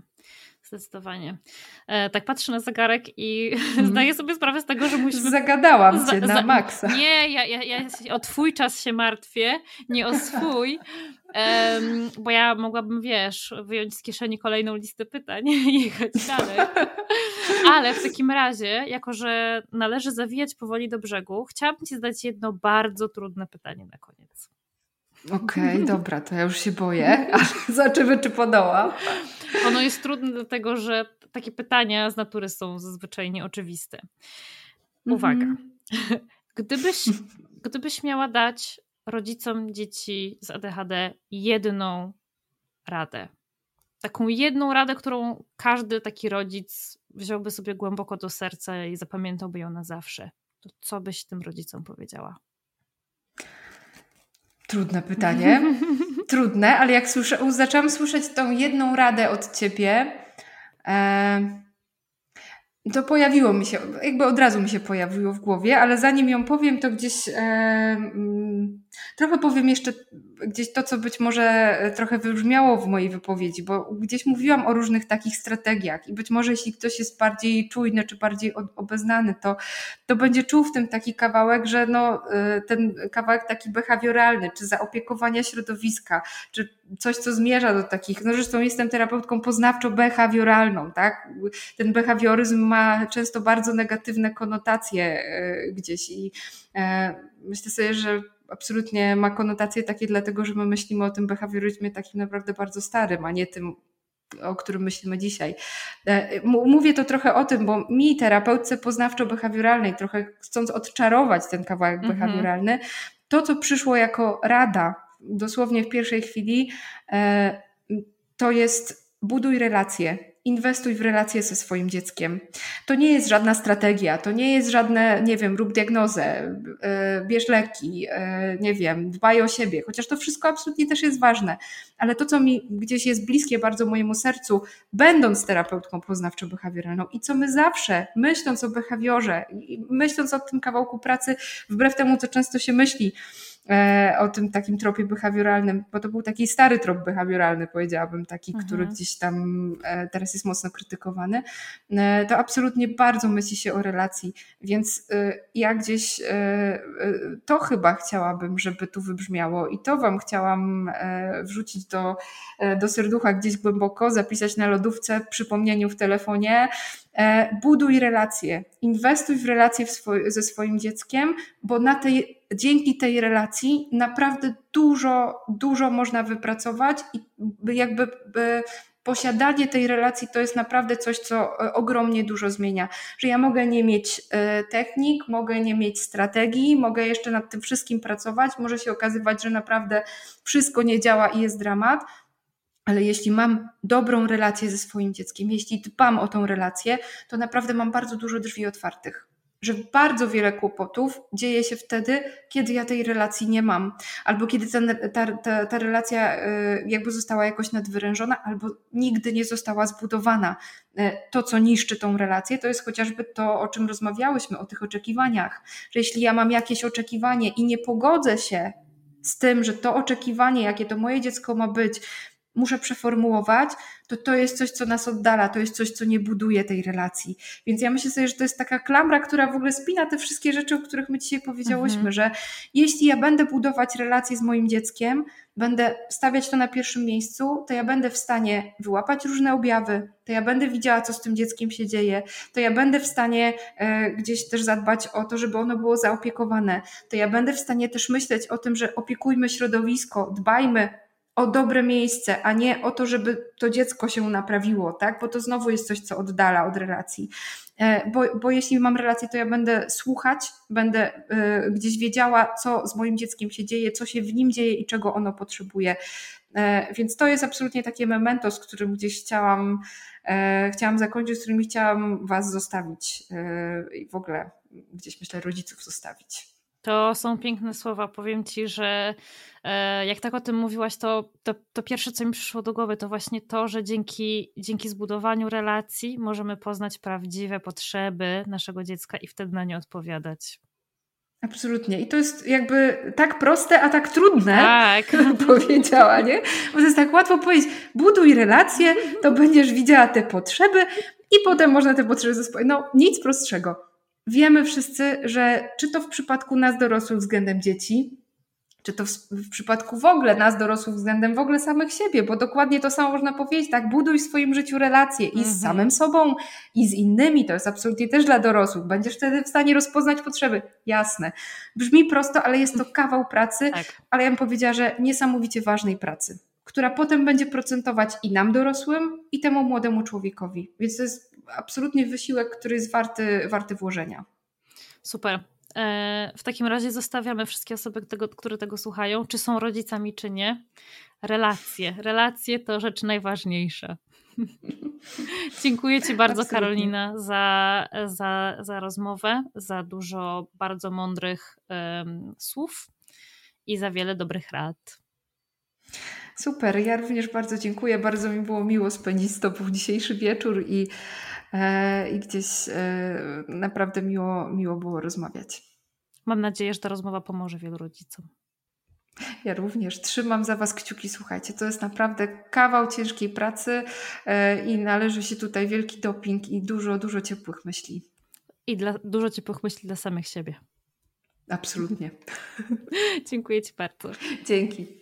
Zdecydowanie. E, tak patrzę na zegarek i mm. zdaję sobie sprawę z tego, że musimy... Zagadałam cię na maksa. Nie, ja, ja, ja o twój czas się martwię, nie o swój, um, bo ja mogłabym, wiesz, wyjąć z kieszeni kolejną listę pytań i jechać dalej. Ale w takim razie, jako że należy zawijać powoli do brzegu, chciałabym ci zadać jedno bardzo trudne pytanie na koniec. Okej, okay, dobra, to ja już się boję, ale zobaczymy, czy podołam. Ono jest trudne dlatego, że takie pytania z natury są zazwyczaj nieoczywiste. Uwaga. Mm -hmm. Gdybyś, gdybyś miała dać rodzicom dzieci z ADHD jedną radę, taką jedną radę, którą każdy taki rodzic wziąłby sobie głęboko do serca i zapamiętałby ją na zawsze, to co byś tym rodzicom powiedziała? Trudne pytanie. Trudne, ale jak słyszę, zaczęłam słyszeć tą jedną radę od ciebie, e, to pojawiło mi się, jakby od razu mi się pojawiło w głowie, ale zanim ją powiem, to gdzieś e, trochę powiem jeszcze gdzieś to, co być może trochę wybrzmiało w mojej wypowiedzi, bo gdzieś mówiłam o różnych takich strategiach i być może jeśli ktoś jest bardziej czujny czy bardziej obeznany, to, to będzie czuł w tym taki kawałek, że no, e, ten kawałek taki behawioralny, czy zaopiekowania środowiska, czy coś, co zmierza do takich, no zresztą jestem terapeutką poznawczo-behawioralną, tak? Ten behawioryzm ma często bardzo negatywne konotacje e, gdzieś i e, myślę sobie, że absolutnie ma konotacje takie dlatego, że my myślimy o tym behawioryzmie takim naprawdę bardzo starym, a nie tym, o którym myślimy dzisiaj. E, mówię to trochę o tym, bo mi, terapeutce poznawczo-behawioralnej, trochę chcąc odczarować ten kawałek mm -hmm. behawioralny, to, co przyszło jako rada, dosłownie w pierwszej chwili, to jest buduj relacje inwestuj w relacje ze swoim dzieckiem. To nie jest żadna strategia, to nie jest żadne, nie wiem, rób diagnozę, e, bierz leki, e, nie wiem, dbaj o siebie, chociaż to wszystko absolutnie też jest ważne. Ale to, co mi gdzieś jest bliskie bardzo mojemu sercu, będąc terapeutką poznawczo-behawioralną i co my zawsze, myśląc o behawiorze, myśląc o tym kawałku pracy, wbrew temu, co często się myśli, E, o tym takim tropie behawioralnym, bo to był taki stary trop behawioralny, powiedziałabym, taki, mhm. który gdzieś tam e, teraz jest mocno krytykowany, e, to absolutnie bardzo myśli się o relacji, więc ja gdzieś to chyba chciałabym, żeby tu wybrzmiało i to Wam chciałam wrzucić do, do serducha gdzieś głęboko, zapisać na lodówce, przypomnieniu w telefonie, buduj relacje, inwestuj w relacje w ze swoim dzieckiem, bo na tej dzięki tej relacji naprawdę dużo, dużo można wypracować i jakby posiadanie tej relacji to jest naprawdę coś, co e, ogromnie dużo zmienia. Że ja mogę nie mieć e, technik, mogę nie mieć strategii, mogę jeszcze nad tym wszystkim pracować, może się okazywać, że naprawdę wszystko nie działa i jest dramat, ale jeśli mam dobrą relację ze swoim dzieckiem, jeśli dbam o tą relację, to naprawdę mam bardzo dużo drzwi otwartych. Że bardzo wiele kłopotów dzieje się wtedy, kiedy ja tej relacji nie mam, albo kiedy ta, ta, ta, ta relacja y, jakby została jakoś nadwyrężona, albo nigdy nie została zbudowana. Y, to, co niszczy tą relację, to jest chociażby to, o czym rozmawiałyśmy, o tych oczekiwaniach, że jeśli ja mam jakieś oczekiwanie i nie pogodzę się z tym, że to oczekiwanie, jakie to moje dziecko ma być, muszę przeformułować, to to jest coś, co nas oddala, to jest coś, co nie buduje tej relacji. Więc ja myślę sobie, że to jest taka klamra, która w ogóle spina te wszystkie rzeczy, o których my dzisiaj powiedziałyśmy, mhm. że jeśli ja będę budować relacje z moim dzieckiem, będę stawiać to na pierwszym miejscu, to ja będę w stanie wyłapać różne objawy, to ja będę widziała, co z tym dzieckiem się dzieje, to ja będę w stanie e, gdzieś też zadbać o to, żeby ono było zaopiekowane, to ja będę w stanie też myśleć o tym, że opiekujmy środowisko, dbajmy o dobre miejsce, a nie o to, żeby to dziecko się naprawiło, tak? Bo to znowu jest coś, co oddala od relacji. E, bo, bo jeśli mam relację, to ja będę słuchać, będę e, gdzieś wiedziała, co z moim dzieckiem się dzieje, co się w nim dzieje i czego ono potrzebuje. E, więc to jest absolutnie takie memento, z którym gdzieś chciałam, chciałam zakończyć, z którym chciałam Was zostawić i w ogóle gdzieś myślę rodziców zostawić. To są piękne słowa. Powiem ci, że e, jak tak o tym mówiłaś, to, to, to, pierwsze, co mi przyszło do głowy, to właśnie to, że dzięki, dzięki zbudowaniu relacji możemy poznać prawdziwe potrzeby naszego dziecka i wtedy na nie odpowiadać. Absolutnie. I to jest jakby tak proste, a tak trudne, tak. powiedziała, nie? Bo to jest tak łatwo powiedzieć, buduj relacje, to będziesz widziała te potrzeby i potem można te potrzeby zaspokoić. No nic prostszego. Wiemy wszyscy, że czy to w przypadku nas dorosłych względem dzieci, czy to w, w, przypadku w ogóle nas dorosłych względem w ogóle samych siebie, bo dokładnie to samo można powiedzieć, tak, buduj w swoim życiu relacje i z mhm. samym sobą, i z innymi, to jest absolutnie też dla dorosłych, będziesz wtedy w stanie rozpoznać potrzeby, jasne. Brzmi prosto, ale jest to kawał pracy, tak. ale ja bym powiedziała, że niesamowicie ważnej pracy, która potem będzie procentować i nam dorosłym, i temu młodemu człowiekowi, więc to jest absolutnie wysiłek, który jest warty, warty włożenia. Super. E, w takim razie zostawiamy wszystkie osoby, tego, które tego słuchają, czy są rodzicami, czy nie. Relacje. Relacje to rzecz najważniejsza. Dziękuję Ci bardzo, Absolutnie. Karolina, za, za, za rozmowę, za dużo bardzo mądrych um, słów i za wiele dobrych rad. Super, ja również bardzo dziękuję. Bardzo mi było miło spędzić z Tobą dzisiejszy wieczór i i gdzieś naprawdę miło, miło było rozmawiać. Mam nadzieję, że ta rozmowa pomoże wielu rodzicom. Ja również trzymam za Was kciuki. Słuchajcie, to jest naprawdę kawał ciężkiej pracy e, i należy się tutaj wielki doping i dużo, dużo ciepłych myśli. I dla, dużo ciepłych myśli dla samych siebie. Absolutnie. Dziękuję Ci bardzo. Dzięki.